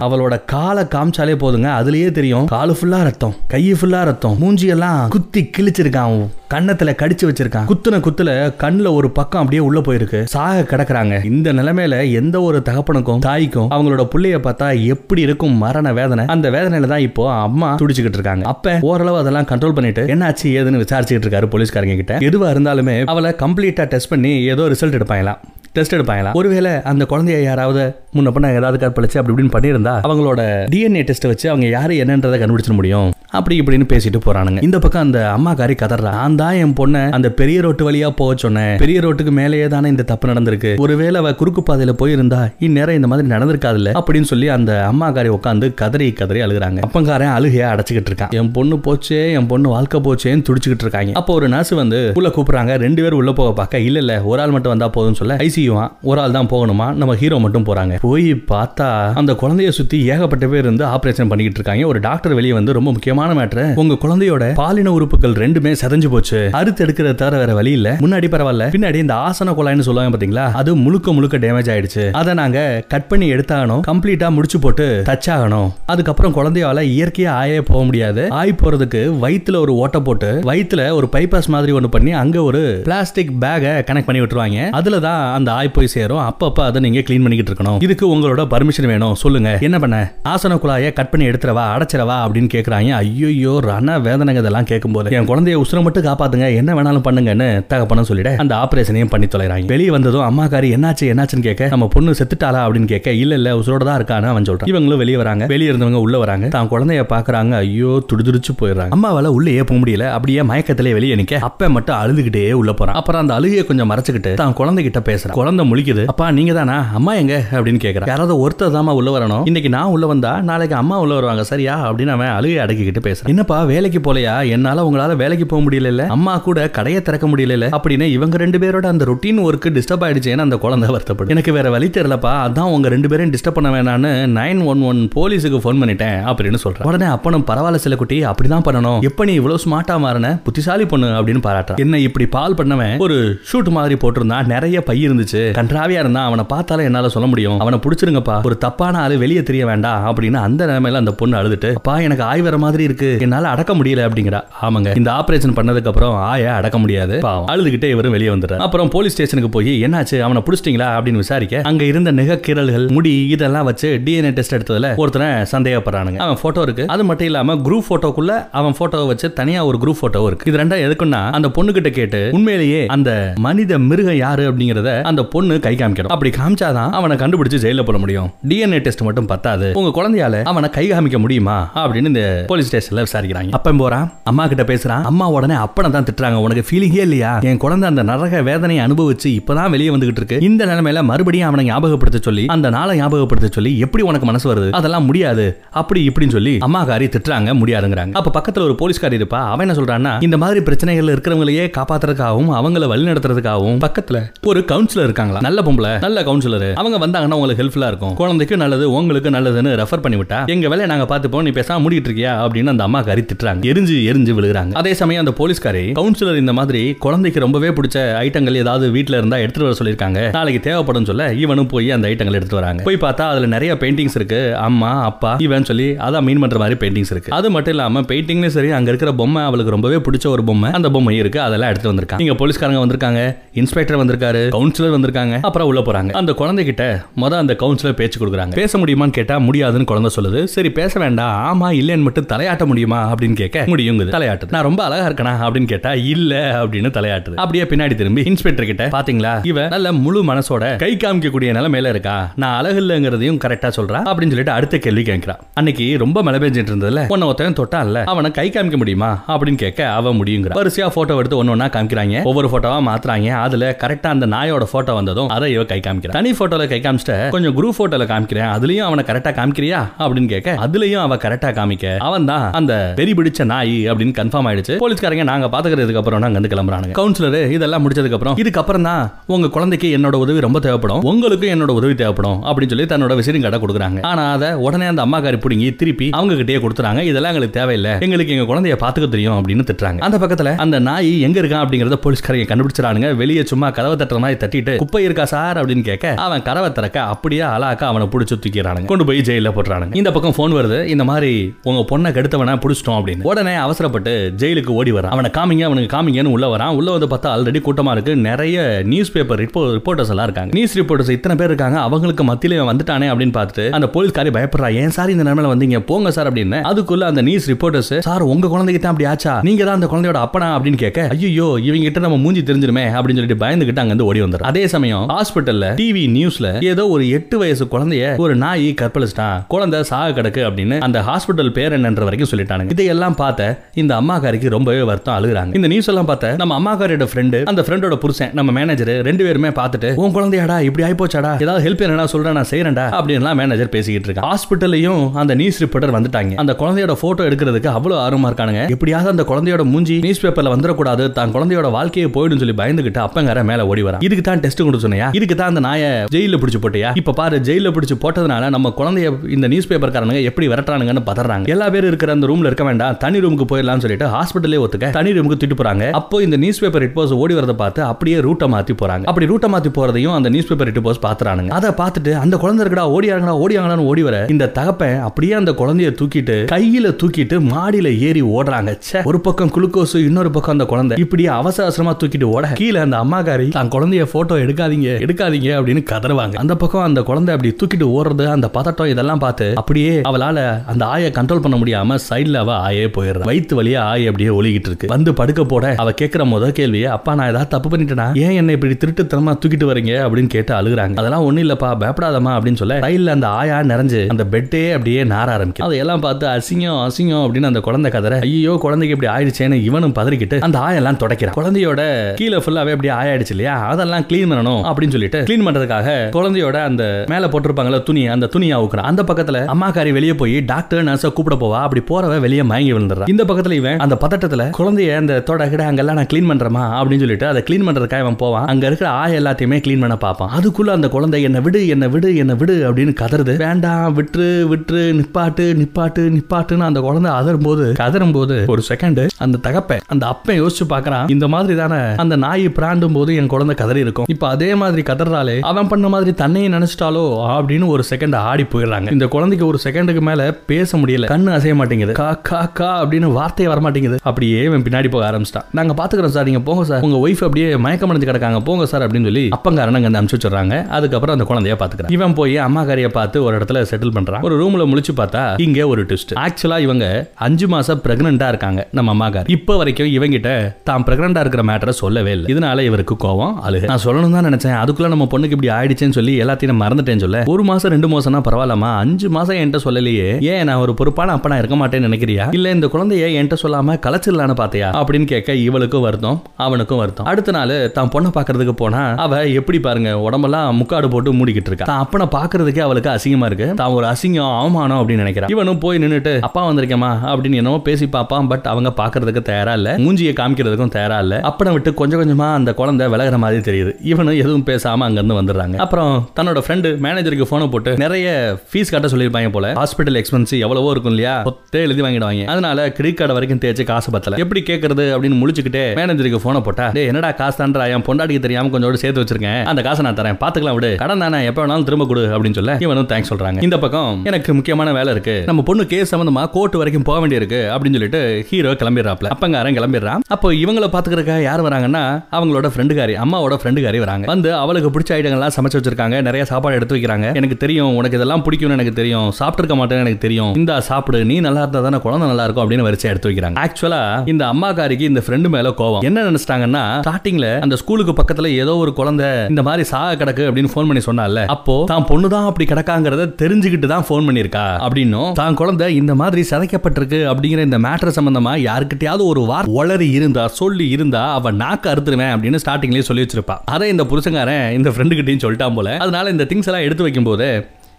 அவளோட காலை காமிச்சாலே போதுங்க. அதுலயே தெரியும் காலு ஃபுல்லா ரத்தம் கை ஃபுல்லா ரத்தம். மூஞ்சி எல்லாம் குத்தி கிழிச்சிருக்கான் அவன். கன்னத்துல கடிச்சு வச்சிருக்கான். குத்துன குத்துல கண்ணுல ஒரு பக்கம் அப்படியே உள்ள போயிருக்கு. சாக கிடக்குறாங்க. இந்த நிலைமையில எந்த ஒரு தகப்பனுக்கும் தாய்க்கும் அவங்களோட பிள்ளைய பார்த்தா எப்படி இருக்கும்? மரண வேதனை அந்த வேதனையில தான் இப்போ அம்மா துடிச்சுக்கிட்டு இருக்காங்க. அப்ப ஓரளவு அதெல்லாம் கண்ட்ரோல் பண்ணிட்டு என்னாச்சு ஏதுன்னு விசாரிச்சுக்கிட்டு இருக்காரு போலீஸ்காரங்க கிட்ட? எதுவா இருந்தாலுமே அவளை கம்ப்ளீட்டா டெஸ்ட் பண்ணி ஏதோ ரிசல்ட் எடுப்பாங்களாம். டெஸ்ட் எடுப்பாங்களா? ஒருவேளை அந்த குழந்தைய யாராவது முன்ன பண்ண ஏதாவது கற்பழிச்சு அப்படி இப்படின்னு பண்ணியிருந்தா அவங்களோட டிஎன்ஏ டெஸ்ட் வச்சு அவங்க யாரு என்னன்றதை கண்டுபிடிச்சிட முடியும். அப்படி இப்படின்னு பேசிட்டு போறானுங்க. இந்த பக்கம் அந்த அம்மாக்காரி கதறா. நான் தான் என் பொண்ணை அந்த பெரிய ரோட்டு வழியா போக சொன்னேன். பெரிய ரோட்டுக்கு மேலேயே தானே இந்த தப்பு நடந்திருக்கு. ஒருவேளை அவ குறுக்கு பாதையில போயிருந்தா இந்நேரம் இந்த மாதிரி நடந்திருக்காதுல்ல? அப்படின்னு சொல்லி அந்த அம்மாக்காரி உட்காந்து கதறி கதறி அழுகுறாங்க. அப்பங்காரன் அழுகையா அடைச்சிக்கிட்டு இருக்கான். என் பொண்ணு போச்சே என் பொண்ணு வாழ்க்கை போச்சேன்னு துடிச்சுக்கிட்டு இருக்காங்க. அப்போ ஒரு நர்ஸ் வந்து உள்ள கூப்பிடுறாங்க. ரெண்டு பேரும் உள்ள போக பார்க்க இல்ல இல்ல ஒரு ஆள் மட்டும் வந்தா போதும்னு சொல்ல ஐசி ஐசியூவா ஒரு ஆள் தான் போகணுமா? நம்ம ஹீரோ மட்டும் போறாங்க. போய் பார்த்தா அந்த குழந்தைய சுத்தி ஏகப்பட்ட பேர் இருந்து ஆபரேஷன் பண்ணிக்கிட்டு இருக்காங்க. ஒரு டாக்டர் வெளியே வந்து ரொம்ப முக்கியமான மேட்ரு. உங்க குழந்தையோட பாலின உறுப்புகள் ரெண்டுமே செதஞ்சு போச்சு. அறுத்து எடுக்கிற தவிர வேற வழி இல்ல. முன்னாடி பரவாயில்ல. பின்னாடி இந்த ஆசன குழாய்னு சொல்லுவாங்க பாத்தீங்களா? அது முழுக்க முழுக்க டேமேஜ் ஆயிடுச்சு. அதை நாங்க கட் பண்ணி எடுத்தாகணும். கம்ப்ளீட்டா முடிச்சு போட்டு டச் ஆகணும் அதுக்கப்புறம் குழந்தையால இயற்கையா ஆயே போக முடியாது. ஆய் போறதுக்கு வயித்துல ஒரு ஓட்டை போட்டு வயித்துல ஒரு பைபாஸ் மாதிரி ஒண்ணு பண்ணி அங்க ஒரு பிளாஸ்டிக் பேக கனெக்ட் பண்ணி விட்டுருவாங்க. அதுல தான் அந்த ஆய் போய் சேரும். அப்பப்ப அதை நீங்க க்ளீன் பண்ணிக்கிட்டு இருக்கணும். இதுக்கு உங்களோட பர்மிஷன் வேணும். சொல்லுங்க. என்ன பண்ண? ஆசன குழாயை கட் பண்ணி எடுத்துறவா அடைச்சிரவா அப்படின்னு கேக்குறாங்க. ஐயோ ரண வேதனைங்க இதெல்லாம் கேட்கும்போது என் குழந்தைய உசுரை மட்டும் காப்பாத்துங்க. என்ன வேணாலும் பண்ணுங்கன்னு தகப்பனும் சொல்லிட அந்த ஆபரேஷனையும் பண்ணி தொலைறாங்க. வெளியே வந்ததும் அம்மாக்காரி என்னாச்சு என்னாச்சுன்னு கேட்க நம்ம பொண்ணு செத்துட்டாளா? அப்படின்னு கேட்க இல்ல இல்ல உசுரோட தான் இருக்கான்னு அவன் சொல்றான். இவங்களும் வெளியே வராங்க. வெளியே இருந்தவங்க உள்ள வராங்க. தான் குழந்தைய பாக்குறாங்க. ஐயோ துடிதுடிச்சு போயிடுறாங்க. அம்மாவால உள்ளேயே போக முடியல. அப்படியே மயக்கத்திலே வெளியே நிக்க. அப்ப மட்டும் அழுதுகிட்டே உள்ள போறான். அப்புறம் அந்த அழுகையை கொஞ்சம் மறைச்சுக்கிட்டு தான் குழந்தைகிட்ட பேசுறான். குழந்தை முழிக்குது. அப்பா நீங்க தானா அம்மா எங்க? அப்படின்னு கேக்குறா. யாராவது ஒருத்தர் தாமா உள்ள வரணும். இன்னைக்கு நான் உள்ள வந்தா நாளைக்கு அம்மா உள்ள வருவாங்க சரியா? அப்படின்னு அவன் அழுகை அடக்கிக்கிட்டு பேசுறான். என்னப்பா வேலைக்கு போலையா? என்னால உங்களால வேலைக்கு போக முடியல அம்மா கூட கடையை திறக்க முடியல அப்படின்னு இவங்க ரெண்டு பேரோட அந்த ரொட்டீன் ஒர்க் டிஸ்டர்ப் ஆயிடுச்சேன்னு அந்த குழந்தை வருத்தப்படும். எனக்கு வேற வழி தெரியலப்பா அதான் உங்க ரெண்டு பேரும் டிஸ்டர்ப் பண்ண வேணான்னு நைன் ஒன் ஒன் போலீஸுக்கு ஃபோன் பண்ணிட்டேன் அப்படின்னு சொல்றேன். உடனே அப்பனும் பரவாயில்ல சில குட்டி அப்படிதான் பண்ணணும். எப்ப நீ இவ்வளவு ஸ்மார்ட்டா மாறின? புத்திசாலி பொண்ணு அப்படின்னு பாராட்டுறான். என்ன இப்படி பால் பண்ணவன் ஒரு ஷூட் மாதிரி போட்டிருந்தான். நிறைய பை இருந்துச்சு. கன்றாவியா இருந்தா அவனை பார்த்தாலே என்னால சொல்ல முடியும். அவனை பிடிச்சிருங்கப்பா. ஒரு தப்பான ஆளு வெளியே தெரிய வேண்டாம் அப்படின்னு அந்த நிலைமையில அந்த பொண்ணு அழுதுட்டு அப்பா எனக்கு ஆய் வர மாதிரி இருக்கு. என்னால அடக்க முடியல அப்படிங்கிறா. ஆமாங்க. இந்த ஆபரேஷன் பண்ணதுக்கு அப்புறம் ஆய அடக்க முடியாது. அழுதுகிட்டே இவரும் வெளியே வந்துடுறாரு. அப்புறம் போலீஸ் ஸ்டேஷனுக்கு போய் என்னாச்சு? அவனை பிடிச்சிட்டீங்களா? அப்படின்னு விசாரிக்க அங்க இருந்த நிகக்கீரல்கள் முடி இதெல்லாம் வச்சு டிஎன்ஏ டெஸ்ட் எடுத்ததுல ஒருத்தனை சந்தேகப்படுறானுங்க. அவன் போட்டோ இருக்கு. அது மட்டும் இல்லாம குரூப் போட்டோக்குள்ள அவன் போட்டோவை வச்சு தனியா ஒரு குரூப் போட்டோ இருக்கு. இது ரெண்டா எதுக்குன்னா அந்த பொண்ணு கிட்ட கேட்டு உண்மையிலேயே அந்த மனித மிருகம் யாரு? அப்படிங்கறத அந்த பொண்ணு கை காமிக்கணும். அப்படி காமிச்சாதான் அவனை கண்டுபிடிச்சு ஜெயில போட முடியும். டிஎன்ஏ டெஸ்ட் மட்டும் பத்தாது. உங்க குழந்தையால அவனை கை காமிக்க முடியுமா? அப்படின்னு இந்த போலீஸ் ஸ்டேஷன்ல விசாரிக்கிறாங்க. அப்பன் போறான் அம்மா கிட்ட பேசுறான் அம்மா உடனே அப்பனை தான் திட்டுறாங்க. உனக்கு ஃபீலிங்கே இல்லையா? என் குழந்தை அந்த நரக வேதனையை அனுபவிச்சு இப்பதான் வெளியே வந்துகிட்டு இருக்கு. இந்த நிலைமையில மறுபடியும் அவனை ஞாபகப்படுத்த சொல்லி அந்த நாளை ஞாபகப்படுத்த சொல்லி எப்படி உனக்கு மனசு வருது? அதெல்லாம் முடியாது. அப்படி இப்படின்னு சொல்லி அம்மாக்காரி திட்டுறாங்க முடியாதுங்கிறாங்க. அப்ப பக்கத்துல ஒரு போலீஸ்காரி இருப்பா. அவன் என்ன சொல்றான்னா இந்த மாதிரி பிரச்சனைகள் இருக்கிறவங்களையே காப்பாத்துறதுக்காகவும் அவங்கள வழி நடத்துறதுக்காகவும் பக்கத்துல ஒரு கவுன்சிலர் இருக்காங்களா? நல்ல பொம்பளை நல்ல கவுன்சிலர் அவங்க வந்தாங்கன்னா உங்களுக்கு ஹெல்ப்ஃபுல்லா இருக்கும். குழந்தைக்கு நல்லது உங்களுக்கு நல்லதுன்னு ரெஃபர் பண்ணி விட்டா எங்க வேலையை நாங்க பார்த்துப்போம் நீ பேசாம முடிக்கிட்டு இருக்கியா அப்படின்னு அந்த அம்மா கறி திட்டுறாங்க எரிஞ்சு எரிஞ்சு விழுகிறாங்க. அதே சமயம் அந்த போலீஸ்காரி கவுன்சிலர் இந்த மாதிரி குழந்தைக்கு ரொம்பவே பிடிச்ச ஐட்டங்கள் ஏதாவது வீட்டுல இருந்தா எடுத்துட்டு வர சொல்லியிருக்காங்க. நாளைக்கு தேவைப்படும் சொல்ல இவனும் போய் அந்த ஐட்டங்கள் எடுத்துட்டு வராங்க. போய் பார்த்தா அதுல நிறைய பெயிண்டிங்ஸ் இருக்கு. அம்மா அப்பா இவன் சொல்லி அதான் மீன் பண்ற மாதிரி பெயிண்டிங்ஸ் இருக்கு. அது மட்டும் இல்லாம பெயிண்டிங்லயும் சரி அங்க இருக்கிற பொம்மை அவளுக்கு ரொம்பவே பிடிச்ச ஒரு பொம்மை. அந்த பொம்மை இருக்கு. அதெல்லாம் எடுத்து வந்திருக்காங்க நீங்க போலீஸ்காரங்க வந்திருக்காங்க. இன்ஸ்பெக்டர் வந்திருக்காரு. கவுன்சிலர் வந்திருக்காங்க. அப்புறம் உள்ள போறாங்க. அந்த குழந்தை கிட்ட முத அந்த கவுன்சிலர் பேச்சு கொடுக்குறாங்க. பேச முடியுமான்னு கேட்டா முடியாதுன்னு குழந்தை சொல்லுது. சரி பேச வேண்டாம். ஆமா இல்லைன்னு மட்டும் தலையாட்ட முடியுமா? அப்படின்னு கேட்க முடியுங்குது. தலையாட்டு நான் ரொம்ப அழகா இருக்கனா? அப்படின்னு கேட்டா இல்ல அப்படின்னு தலையாட்டுது. அப்படியே பின்னாடி திரும்பி இன்ஸ்பெக்டர் கிட்ட பாத்தீங்களா? இவ நல்ல முழு மனசோட கை காமிக்கக்கூடிய நிலைமையில இருக்கா? நான் அழகு இல்லைங்கிறதையும் கரெக்டா சொல்றா? அப்படின்னு சொல்லிட்டு அடுத்த கேள்வி கேட்கிறா. அன்னைக்கு ரொம்ப மழை பெஞ்சிட்டு இருந்ததுல உன்ன ஒருத்தன் தொட்டான்ல அவனை கை காமிக்க முடியுமா? அப்படின்னு கேட்க அவ முடியுங்கிற. வரிசையா போட்டோ எடுத்து ஒன்னொன்னா காமிக்கிறாங்க. ஒவ்வொரு போட்டோவா மாத்துறாங்க. அதுல கரெக்டா அந்த நாயோட போட்டோ வந்ததும் அதை இவ கை காமிக்கிறா. தனி போட்டோல கை காமிச்சிட்ட கொஞ்சம் குரூப் போட்டோல காமிக்கிறேன். அதுலயும் அவனை கரெக்டா காமிக்கிறியா? அப்படின்னு கேட்க அதுலயும் அவ கரெக்டா காமிக்க. அவன் தான் அந்த வெறி பிடிச்ச நாய் அப்படின்னு கன்ஃபார்ம் ஆயிடுச்சு. போலீஸ்காரங்க நாங்க பாத்துக்கிறதுக்கு அப்புறம் நாங்க வந்து கிளம்புறாங்க கவுன்சிலர் இதெல்லாம் முடிச்சதுக்கு அப்புறம் இதுக்கப்புறம் தான் உங்க குழந்தைக்கு என்னோட உதவி ரொம்ப தேவைப்படும். உங்களுக்கும் என்னோட உதவி தேவைப்படும். அப்படின்னு சொல்லி தன்னோட விசிறிங் கடை கொடுக்குறாங்க. ஆனா அதை உடனே அந்த அம்மாக்காரி பிடிங்கி திருப்பி அவங்க கிட்டே கொடுத்துறாங்க. இதெல்லாம் எங்களுக்கு தேவையில்லை. எங்களுக்கு எங்க குழந்தைய பாத்துக்க தெரியும் அப்படின்னு திட்டுறாங்க. அந்த பக்கத்துல அந்த நாய் எங்க இருக்கான் அப்படிங்கறத போலீஸ்காரங்க கண்டுபிடிச்சிடானுங்க வெளியே சும்மா கதவை தட்டுற மாதிரி தட்டிட்டு குப்பை இருக்கா சார் அப்படின்னு கேட்க அவன் கதவை திறக்க அப்படியே அலாக்கா அவனை பிடிச்சி தூக்கிறானுங்க கொண்டு போய் ஜெயில போட்டுறானுங்க. இந்த பக்கம் போன் வருது இந்த மாதிரி உங்க பொண்ணை கெடுத்தவன பிடிச்சிட்டோம் அப்படின்னு. உடனே அவசரப்பட்டு ஜெயிலுக்கு ஓடி வரான். அவனை காமிங்க அவனுக்கு காமிங்கன்னு உள்ள வரான். உள்ள வந்து பார்த்தா ஆல்ரெடி கூட்டமா இருக்கு. நிறைய நியூஸ் பேப்பர் ரிப்போர்ட்டர்ஸ் எல்லாம் இருக்காங்க. நியூஸ் ரிப்போர்ட்டர்ஸ் இத்தனை பேர் இருக்காங்க. அவங்களுக்கு மத்தியில வந்துட்டானே அப்படின்னு பார்த்துட்டு அந்த போலீஸ்காரி பயப்படுறா. ஏன் சார் இந்த நிலைமையில வந்தீங்க? போங்க சார் அப்படின்னு. அதுக்குள்ள அந்த நியூஸ் ரிப்போர்ட்டர்ஸ் சார் உங்க குழந்தைக்கு தான் அப்படி ஆச்சா? நீங்க தான் அந்த குழந்தையோட அப்பனா? அப்படின்னு கேட்க ஐயோ இவங்க கிட்ட நம்ம மூஞ்சி தெரிஞ்சிருமே அப்படின்னு சொல்லிட்டு பயந்துகிட்டு அங்க வந்து ஓடி வந்துடும் அதே சமயம் ஹாஸ்பிட்டல்ல டிவி நியூஸ்ல ஏதோ ஒரு எட்டு வயசு குழந்தைய ஒரு நாய் கற்பழிச்சிட்டான் குழந்தை சாக கிடக்கு அப்படின்னு அந்த ஹாஸ்பிட்டல் பேர் என்னன்ற வரைக்கும் சொல்லிட்டாங்க இதையெல்லாம் பார்த்த இந்த அம்மாக்காரிக்கு ரொம்பவே வருத்தம் அழுகுறாங்க. இந்த நியூஸ் எல்லாம் பார்த்த நம்ம அம்மாக்காரியோட ஃப்ரெண்டு அந்த ஃப்ரெண்டோட புருஷன் நம்ம மேனேஜர் ரெண்டு பேருமே பார்த்துட்டு உன் குழந்தையாடா இப்படி ஆயிப்போச்சாடா? ஏதாவது ஹெல்ப் என்னடா சொல்றேன் நான் செய்யறேன்டா அப்படின்லாம் மேனேஜர் பேசிக்கிட்டு இருக்கான். ஹாஸ்பிட்டல்லையும் அந்த நியூஸ் ரிப்போர்ட்டர் வந்துட்டாங்க. அந்த குழந்தையோட போட்டோ எடுக்கிறதுக்கு அவ்வளவு ஆர்வமா இருக்கானுங்க. எப்படியாவது அந்த குழந்தையோட மூஞ்சி நியூஸ் பேப்பர்ல வந்துடக்கூடாது. தான் குழந்தையோட வாழ்க்கையை போயிடும் சொல்லி பயந்துகிட்டு அப்பங்கார மேல ஓடி வரா இதுக்கு தான் டெஸ்ட் கொடுத்து சொன்னையா? இதுக்கு தான் அந்த நாயை ஜெயில பிடிச்சு போட்டியா? இப்ப பாரு ஜெயில பிடிச்சு போட்டதுனால நம்ம குழந்தைய இந்த நியூஸ் பேப்பர்காரனுங்க எப்படி விரட்டுறானுங்கன்னு பதறாங்க. எல்லா பேரும் இருக்கிற அந்த ரூம்ல இருக்க வேண்டாம் தனி ரூமுக்கு போயிடலாம்னு சொல்லிட்டு ஹாஸ்பிட்டலே ஒத்துக்க தனி ரூமுக்கு திட்டு போறாங்க. அப்போ இந்த நியூஸ் பேப்பர் ரிப்போர்ஸ் ஓடி வரதை பார்த்து அப்படியே ரூட்டை மாத்தி போறாங்க. அப்படி ரூட்டை மாத்தி போறதையும் அந்த நியூஸ் பேப்பர் ரிப்போர்ஸ் பாத்துறானுங்க. அதை பார்த்துட்டு அந்த குழந்தை இருக்கடா ஓடியாங்கடா ஓடியாங்கடான்னு ஓடி வர இந்த தகப்பன் அப்படியே அந்த குழந்தைய தூக்கிட்டு கையில தூக்கிட்டு மாடியில ஏறி ஓடுறாங்க. ச்சே, ஒரு பக்கம் குளுக்கோஸ் இன்னொரு பக்கம் அந்த குழந்தை. இப்படியே அவசர அவசரமா தூக்கிட்டு ஓட. கீழே அந்த அம்மாக்காரி தான் குழந்தைய போட்டோ எடுக்காதீங்க எடுக்காதீங்க அப்படின்னு கதறுவாங்க. அந்த பக்கம் அந்த குழந்தை அப்படி தூக்கிட்டு ஓடுறது அந்த பதட்டம் இதெல்லாம் பார்த்து அப்படியே அவளால அந்த ஆயை கண்ட்ரோல் பண்ண முடியாம சைடுல அவ ஆயே போயிடுறா. வயிற்று வழியா ஆய் அப்படியே ஒலிக்கிட்டு இருக்கு. வந்து படுக்க போட அவ கேட்கிற முத கேள்வியே அப்பா நான் ஏதாவது தப்பு பண்ணிட்டேனா? ஏன் என்னை இப்படி திருட்டுத்தனமா தூக்கிட்டு வரீங்க? அப்படின்னு கேட்டு அழுகுறாங்க. அதெல்லாம் ஒண்ணும் இல்லப்பா பயப்படாதமா அப்படின்னு சொல்ல ரயில்ல அந்த ஆயா நிறைஞ்சு அந்த பெட்டே அப்படியே நார ஆரம்பிக்கும் அதையெல்லாம் பார்த்து அசிங்கம் அசிங்கம் அப்படின்னு அந்த குழந்தை கதற ஐயோ குழந்தைக்கு இப்படி ஆயிடுச்சேன்னு இவனும் பதறிக்கிட்டு அந்த ஆயெல்லாம் தொடக்கிறான். குழந்தையோட கீழே ஃபுல்லாவே அப்படியே ஆயாயிடுச்சு இல்லையா? அதெல்லாம் க்ளீன் பண்ணணும் அப்படின்னு சொல்லிட்டு க்ளீன் பண்றதுக்காக குழந்தையோட அந்த மேல போட்டிருப்பாங்கல்ல துணி அந்த துணியை அவுக்குறான். அந்த பக்கத்துல அம்மாக்காரி வெளியே போய் டாக்டர் நர்ஸை கூப்பிட போவா. அப்படி போறவ வெளியே மயங்கி விழுந்துடுறா. இந்த பக்கத்துல இவன் அந்த பதட்டத்துல குழந்தைய அந்த தொட கிட அங்கெல்லாம் நான் க்ளீன் பண்றேமா அப்படின்னு சொல்லிட்டு அதை க்ளீன் பண்றதுக்காக அவன் போவான். அங்க இருக்கிற ஆய எல்லாத்தையுமே க்ளீன் பண்ண பார்ப்பான். அதுக்குள்ள அந்த குழந்தை என்ன விடு என்ன விடு என்ன விடு அப்படின்னு கதறுது. வேண்டாம் விட்டுரு விட்டுரு நிப்பாட்டு நிப்பாட்டு நிப்பாட்டுன்னு அந்த குழந்தை அதரும் போது கதறும் போது ஒரு செகண்ட் அந்த தகப்பன் அந்த அப்பன் யோசிச்சு பார்க்கறான். இந்த மாதிரி தானே அந்த நாய் பிராண்டும் போது என் குழந்தை கதறி இருக்கும் இப்ப அதே மாதிரி கதறாலே அவன் பண்ண மாதிரி தன்னையும் நினைச்சிட்டாலோ அப்படின்னு ஒரு செகண்ட் ஆடி போயிடுறாங்க. இந்த குழந்தைக்கு ஒரு செகண்டுக்கு மேல பேச முடியல. கண்ணு அசைய மாட்டேங்குது. கா கா கா அப்படின்னு வார்த்தையே வர மாட்டேங்குது. அப்படியே இவன் பின்னாடி போக ஆரம்பிச்சிட்டான். நாங்க பாத்துக்கிறோம் சார் நீங்க போங்க சார். உங்க ஒய்ஃப் அப்படியே மயக்கம் அடைஞ்சு கிடக்காங்க. போங்க சார் அப்படின்னு சொல்லி அப்பங்காரன் அங்க அனுப்பிச்சு வச்சிடறாங்க. அதுக்கப்புறம் அந்த குழந்தைய பாத்துக்கிறான். இவன் போய் அம்மாக்காரிய பார்த்து ஒரு இடத்துல செட்டில் பண்றான். ஒரு ரூம்ல முழிச்சு பார்த்தா இங்க ஒரு ட்விஸ்ட் ஆக்சுவலா இவங்க அஞ்சு மாசம் பிரெக்னண்டா இருக்காங்க நம்ம அம்மாக்கார் இப்ப வரைக்கும் இவங்கிட்ட தான் பிரெக்னண்டா இருக்கிற மேட்டரை சொல்லவே இல்லை. இதனால இவருக்கு கோவம் அழுகு. நான் சொல்லணும் தான் நினைச்சேன். அதுக்குள்ள நம்ம பொண்ணுக்கு இப்படி ஆயிடுச்சுன்னு சொல்லி எல்லாத்தையும் நான் மறந்துட்டேன்னு சொல்ல. ஒரு மாசம் ரெண்டு மாசம்னா பரவாயில்லமா அஞ்சு மாசம் என்கிட்ட சொல்லலையே. ஏன் நான் ஒரு பொறுப்பான அப்பா நான் இருக்க மாட்டேன்னு நினைக்கிறியா? இல்ல இந்த குழந்தைய என்கிட்ட சொல்லாம கலைச்சிடலான்னு பாத்தியா? அப்படின்னு கேட்க இவளுக்கும் வருத்தம் அவனுக்கும் வருத்தம். அடுத்த நாள் தான் பொண்ணை பாக்குறதுக்கு போனா அவ எப்படி பாருங்க உடம்பெல்லாம் முக்காடு போட்டு மூடிக்கிட்டு இருக்கா. தான் அப்பனை பாக்குறதுக்கே அவளுக்கு அசிங்கமா இருக்கு. தான் ஒரு அசிங்கம் அவமானம் அப்படின்னு நினைக்கிறான் இவனும் போய் நின்னுட்டு அப்பா வந்திருக்கேமா அப்படின்னு என்னவோ பேசி பார்ப்பான். பட் அவங்க பாக்குறதுக்கு தயாரா இல்ல. மூஞ்சியை காமிக்கிறதுக்கும் தயாரா இல்ல. அப்பனை விட்டு கொஞ்சம் கொஞ்சமா அந்த குழந்தை விலகிற மாதிரி தெரியுது. இவனும் எதுவும் பேசாம அங்க இருந்து வந்துடுறாங்க. அப்புறம் தன்னோட ஃப்ரெண்டு மேனேஜருக்கு போனை போட்டு நிறைய ஃபீஸ் கட்ட சொல்லியிருப்பாங்க போல. ஹாஸ்பிட்டல் எக்ஸ்பென்ஸ் எவ்வளவோ இருக்கும் இல்லையா? சொத்தே எழுதி வாங்கிடுவாங்க. அதனால கிரெடிட் கார்டு வரைக்கும் தேய்ச்சி காசு பத்தல. எப்படி கேட்கறது அப்படின்னு முடிச்சுக்கிட்டே மேனேஜருக்கு போனை போட்டா டே என்னடா காசு தான்றா என் பொண்டாட்டிக்கு தெரியாம கொஞ்சோட சேர்த்து வச்சிருக்கேன். அந்த காசை நான் தரேன். பாத்துக்கலாம் விடு. கடன் தானே? எப்ப வேணாலும் திரும்ப கொடு. அப்படின்னு சொல்ல இவனும் தேங்க்ஸ் சொல்றாங்க. இந்த பக்கம் எனக்கு முக்கியமான வேலை இருக்கு. நம்ம பொண்ணு கேஸ் சம்பந்தமா கோர்ட் வரைக்கும் போக வேண்டியிருக்கு. அப்படின்னு சொல்லிட்டு ஹீரோ கிளம்பிடுறாப்ல. அப்பங்காரன் கிளம்பிடுறான். அப்போ இவங்கள பாத்துக்கிறதுக்காக யார் வராங்கன்னா அவங்களோட ஃப்ரெண்டுகாரி அம்மாவோட ஃப்ரெண்டுகாரி வராங்க. வந்து அவளுக்கு பிடிச்ச ஐட்டங்கள்லாம் சமைச்சு வச்சிருக்காங்க. நிறைய சாப்பாடு எடுத்து வைக்கிறாங்க. எனக்கு தெரியும் உனக்கு இதெல்லாம் பிடிக்கும்னு எனக்கு தெரியும். சாப்பிட்டுருக்க மாட்டேன்னு எனக்கு தெரியும். இந்த சாப்பிடு. நீ நல்லா இருந்தா தானே குழந்தை நல்லா இருக்கும் அப்படின்னு வரிசை எடுத்து வைக்கிறாங்க. ஆக்சுவலா இந்த அம்மாக்காரிக்கு இந்த ஃப்ரெண்டு மேல கோவம். என்ன நினைச்சிட்டாங்கன்னா ஸ்டார்டிங்ல அந்த ஸ்கூலுக்கு பக்கத்துல ஏதோ ஒரு குழந்தை இந்த மாதிரி சாக கிடக்கு அப்படின்னு ஃபோன் பண்ணி சொன்னால அப்போ தான் பொண்ணு தான் அப்படி கிடக்காங்கிறத தெரிஞ்சுக்கிட்டு தான் ஃபோன் பண்ணியிருக்கா அப்படின்னும். தான் குழந்தை இந்த மாதிரி சதைக்கப்பட்டிருக்கு அப்படிங்கிற இந்த மேட்டர் சம்பந்தமா யாருக்கிட்டையாவது ஒரு வார் ஒளறி இருந்தா சொல்லி இருந்தா அவ நாக்கு அறுத்துருவேன் அப்படின்னு ஸ்டார்டிங்லேயே சொல்லி வச்சிருப்பா. அதை இந்த புருஷங்காரன் இந்த ஃப்ரெண்டு கிட்டையும் சொல்லிட்டான் போல. அதனால இந்த திங்ஸ் எல்லாம் எடுத்து வைக்கும் போது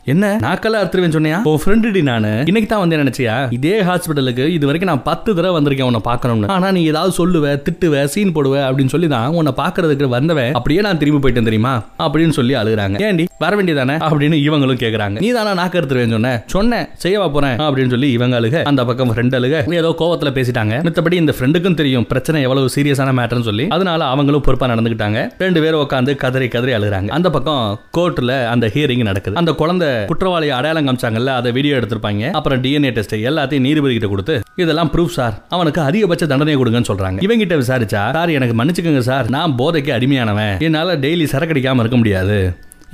என்ன? நாக்கெல்லாம் அறுத்துருவேன் சொன்னியா? உன் ஃப்ரெண்டு டி நானு. இன்னைக்கு தான் வந்தேன் நினைச்சியா? இதே ஹாஸ்பிட்டலுக்கு இது வரைக்கும் நான் பத்து தடவை வந்திருக்கேன் உன்னை பார்க்கணும்னு. ஆனா நீ ஏதாவது சொல்லுவ திட்டுவ சீன் போடுவ அப்படின்னு சொல்லி தான் உன்னை பார்க்கறதுக்கு வந்தவன் அப்படியே நான் திரும்பி போயிட்டேன் தெரியுமா? அப்படின்னு சொல்லி அழுகுறாங்க. ஏண்டி வர வேண்டியதானே? அப்படின்னு இவங்களும் கேக்குறாங்க. நீ தானே நாக்க அறுத்துருவேன் சொன்ன? சொன்னேன் செய்யவா போறேன் அப்படின்னு சொல்லி இவங்க அழுக. அந்த பக்கம் ஃப்ரெண்ட் அழுக. ஏதோ கோவத்துல பேசிட்டாங்க. மித்தபடி இந்த ஃப்ரெண்டுக்கும் தெரியும் பிரச்சனை எவ்வளவு சீரியஸான மேட்டர்னு சொல்லி. அதனால அவங்களும் பொறுப்பா நடந்துக்கிட்டாங்க ரெண்டு பேரும் உட்காந்து கதறி கதறி அழுகுறாங்க. அந்த பக்கம் கோர்ட்ல அந்த ஹியரிங் நடக்குது. அந்த குழந்தை குற்றவாளியை அடையாளம் காமிச்சாங்கல்ல அதை வீடியோ எடுத்திருப்பாங்க. அப்புறம் டிஎன்ஏ டெஸ்ட் எல்லாத்தையும் நீதிபதி கிட்ட கொடுத்து இதெல்லாம் ப்ரூஃப் சார் அவனுக்கு அதிகபட்ச தண்டனை கொடுங்கன்னு சொல்றாங்க. இவங்க கிட்ட விசாரிச்சா சார் எனக்கு மன்னிச்சுக்கோங்க சார் நான் போதைக்கு அடிமையானவன். என்னால டெய்லி சரக்கடிக்காம இருக்க முடியாது.